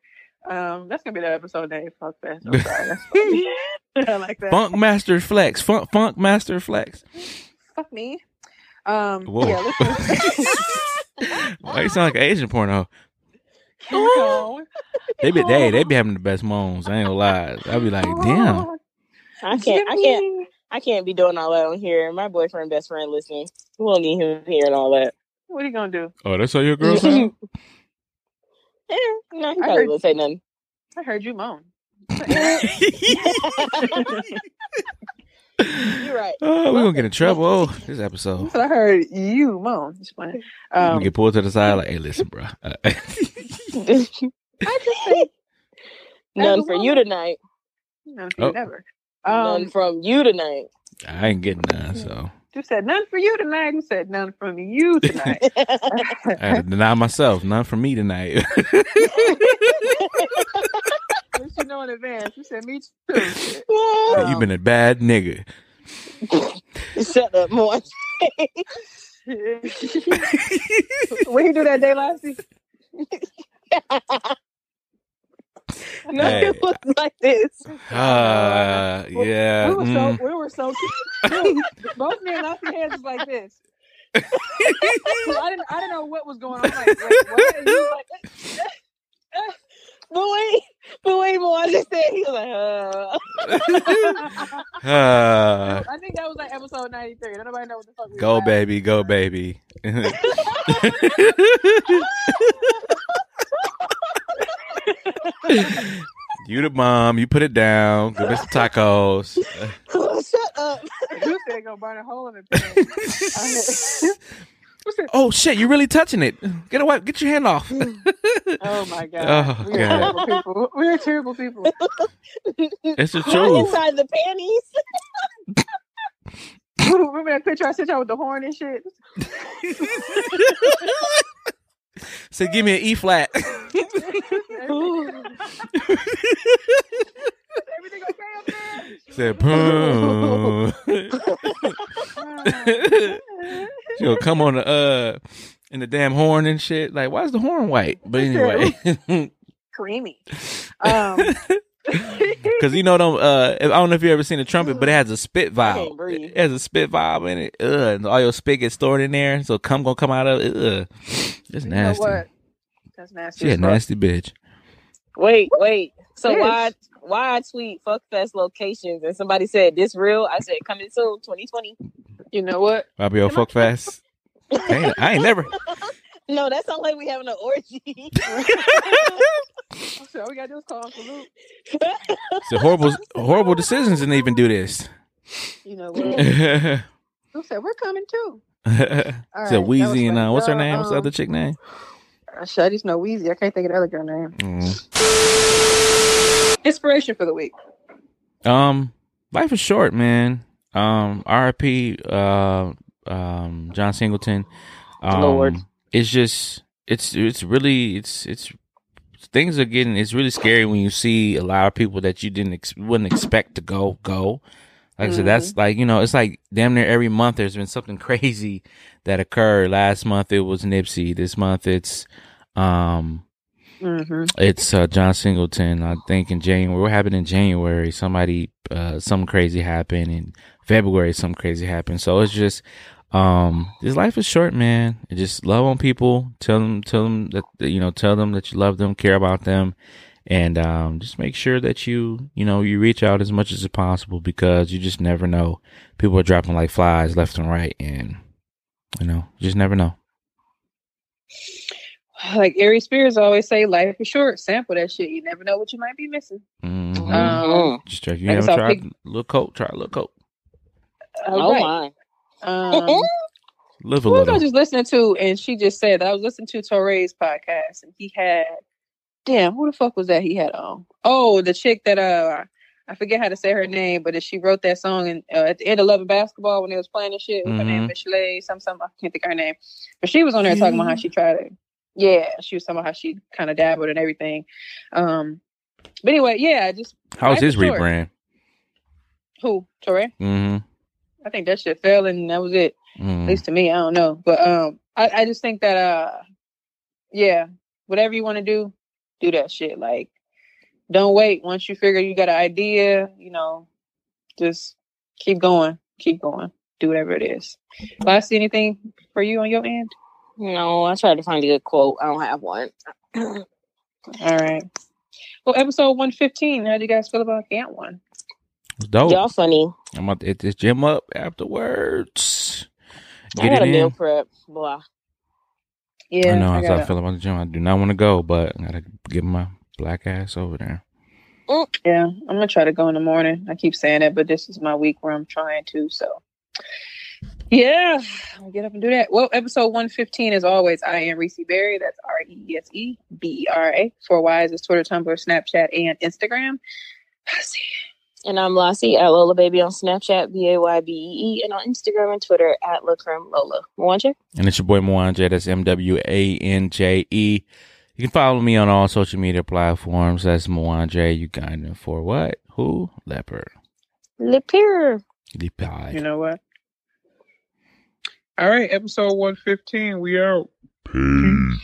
Um, that's gonna be the episode name, fuck fest. I'm sorry. That's. I like that. Funk Master Flex. Funk Funk Master Flex. Fuck me. Um, Whoa. yeah, listen. Why you sound like an Asian porno? Oh. They be they they be having the best moans. I ain't gonna lie. I'd be like, damn. I can't. I can't. I can't be doing all that on here. My boyfriend, best friend, listening. We won't need him hearing all that. What are you gonna do? Oh, that's how your girl sound? Yeah, no, he I probably heard- wouldn't say nothing. I heard you moan. You're right. Oh, we're gonna get in trouble. Oh, this episode. So I heard you moan. It's funny. we Um, get pulled to the side like, hey, listen, bro. Uh, I just say None for you tonight. none for you Oh. Never. None Um, from you tonight. I ain't getting none, so you said none for you tonight. You said none from you tonight. I had to deny myself. None for me tonight. Let you know in advance. You said me too. Shit. You've been a bad nigga. Shut up, more. when you do that day last week? No, Hey. it was like this. Uh, yeah. We were mm. so we were so cute. Both me and Austin hands was like this. I didn't I didn't know what was going on. I'm like, wait, what? And he was like, eh, eh, eh. But wait, but wait, Moana said he was like, uh. Uh, I think that was like episode 93. Don't nobody know what the fuck we go baby, go baby. you the mom. You put it down. Go get some tacos. Shut up. You said go burn a hole in the pants. oh shit! You're really touching it? Get away! Get your hand off. Oh my god. Oh, we are God. terrible people. We are terrible people. It's the Not truth. inside the panties. Remember that picture I sent y'all with the horn and shit? So give me an E flat. Everything okay up there? Said, boom. she gonna come on the uh in the damn horn and shit. Like, why is the horn white? But anyway, Creamy. Um, because you know them. Uh, I don't know if you ever seen a trumpet, but it has a spit valve. It has a spit valve in it. Ugh, and all your spit gets stored in there, so cum gonna come out of it. Ugh, it's you know nasty. what? That's nasty. She a nasty bitch. Wait, wait. So Yes. why why I tweet fuck fest locations and somebody said this real? I said coming soon, 2020. You know what? Bobby, your fuck fast. I ain't, I ain't never. No, that sounds like we having an orgy. So we gotta do is call Uncle Luke. It's a horrible, horrible decisions didn't even do this. You know what? Who said we're coming too? A right, that Wheezy and uh, what's her name? What's the um, other chick name? Uh, shit, I just know Wheezy. I can't think of the other girl name. Mm. Inspiration for the week. Um, life is short, man. Um, R.I.P. Uh, um, John Singleton. Um, Lord. It's just, it's, it's really, it's, it's. Things are getting. It's really scary when you see a lot of people that you didn't ex- wouldn't expect to go go. Like I said, that's like you know, it's like damn near every month there's been something crazy that occurred. Last month it was Nipsey. This month it's um Mm-hmm. it's uh, John Singleton. I think in January, what happened in January? Somebody, uh, something crazy happened. In February, something crazy happened. So it's just, um, this life is short, man. Just love on people. Tell them, tell them that, you know, tell them that you love them, care about them, and um, just make sure that you, you know, you reach out as much as possible because you just never know. People are dropping like flies left and right, and you know, you just never know. Like Ari Spears always say, life is short. Sample that shit. You never know what you might be missing. Mhm. Um, Just try. You I haven't tried pick- little coat, try a little coat. all oh right. my. Um, Live a who was I little. just listening to? And she just said that I was listening to Torre's podcast, and he had, damn, who the fuck was that? He had on. Oh, the chick that uh, I forget how to say her name, but she wrote that song and uh, at the end of Love and Basketball when they was playing and shit. Her name Mhm. Michelle, some some I can't think of her name, but she was on there talking about how she tried to. Yeah, she was talking about how she kind of dabbled and everything. Um, but anyway, yeah, I just How was his is rebrand? who Torre? Mm-hmm. I think that shit fell and that was it. At mm least to me, I don't know. But um I, I just think that uh yeah, whatever you want to do, do that shit. Like don't wait. Once you figure you got an idea, you know, just keep going. Keep going. Do whatever it is. Last anything for you on your end? No, I tried to find a good quote. I don't have one. All right. Well, episode one fifteen. How do you guys feel about that one? It's dope. Y'all funny. I'm about to hit this gym up afterwards. I Get had it a meal prep. Blah. Yeah, I know how I feel about the gym. I do not want to go, but I gotta get my black ass over there. Mm, yeah, I'm gonna try to go in the morning. I keep saying it, but this is my week where I'm trying to. So, yeah, I'll get up and do that. Well, episode 115, as always, I am Reese Berra. That's R E E S E B E R A. Four Ys is Twitter, Tumblr, Snapchat, and Instagram. I see. And I'm Lassie at Lola Baby on Snapchat, B A Y B E E, and on Instagram and Twitter at Lacrim Lola. Mwanje? And it's your boy Mwanje. That's M W A N J E. You can follow me on all social media platforms. That's Mwanje Ugandan for what? Who? Leopard. Lepir. The pie. You know what? All right, episode 115. We out. Peace.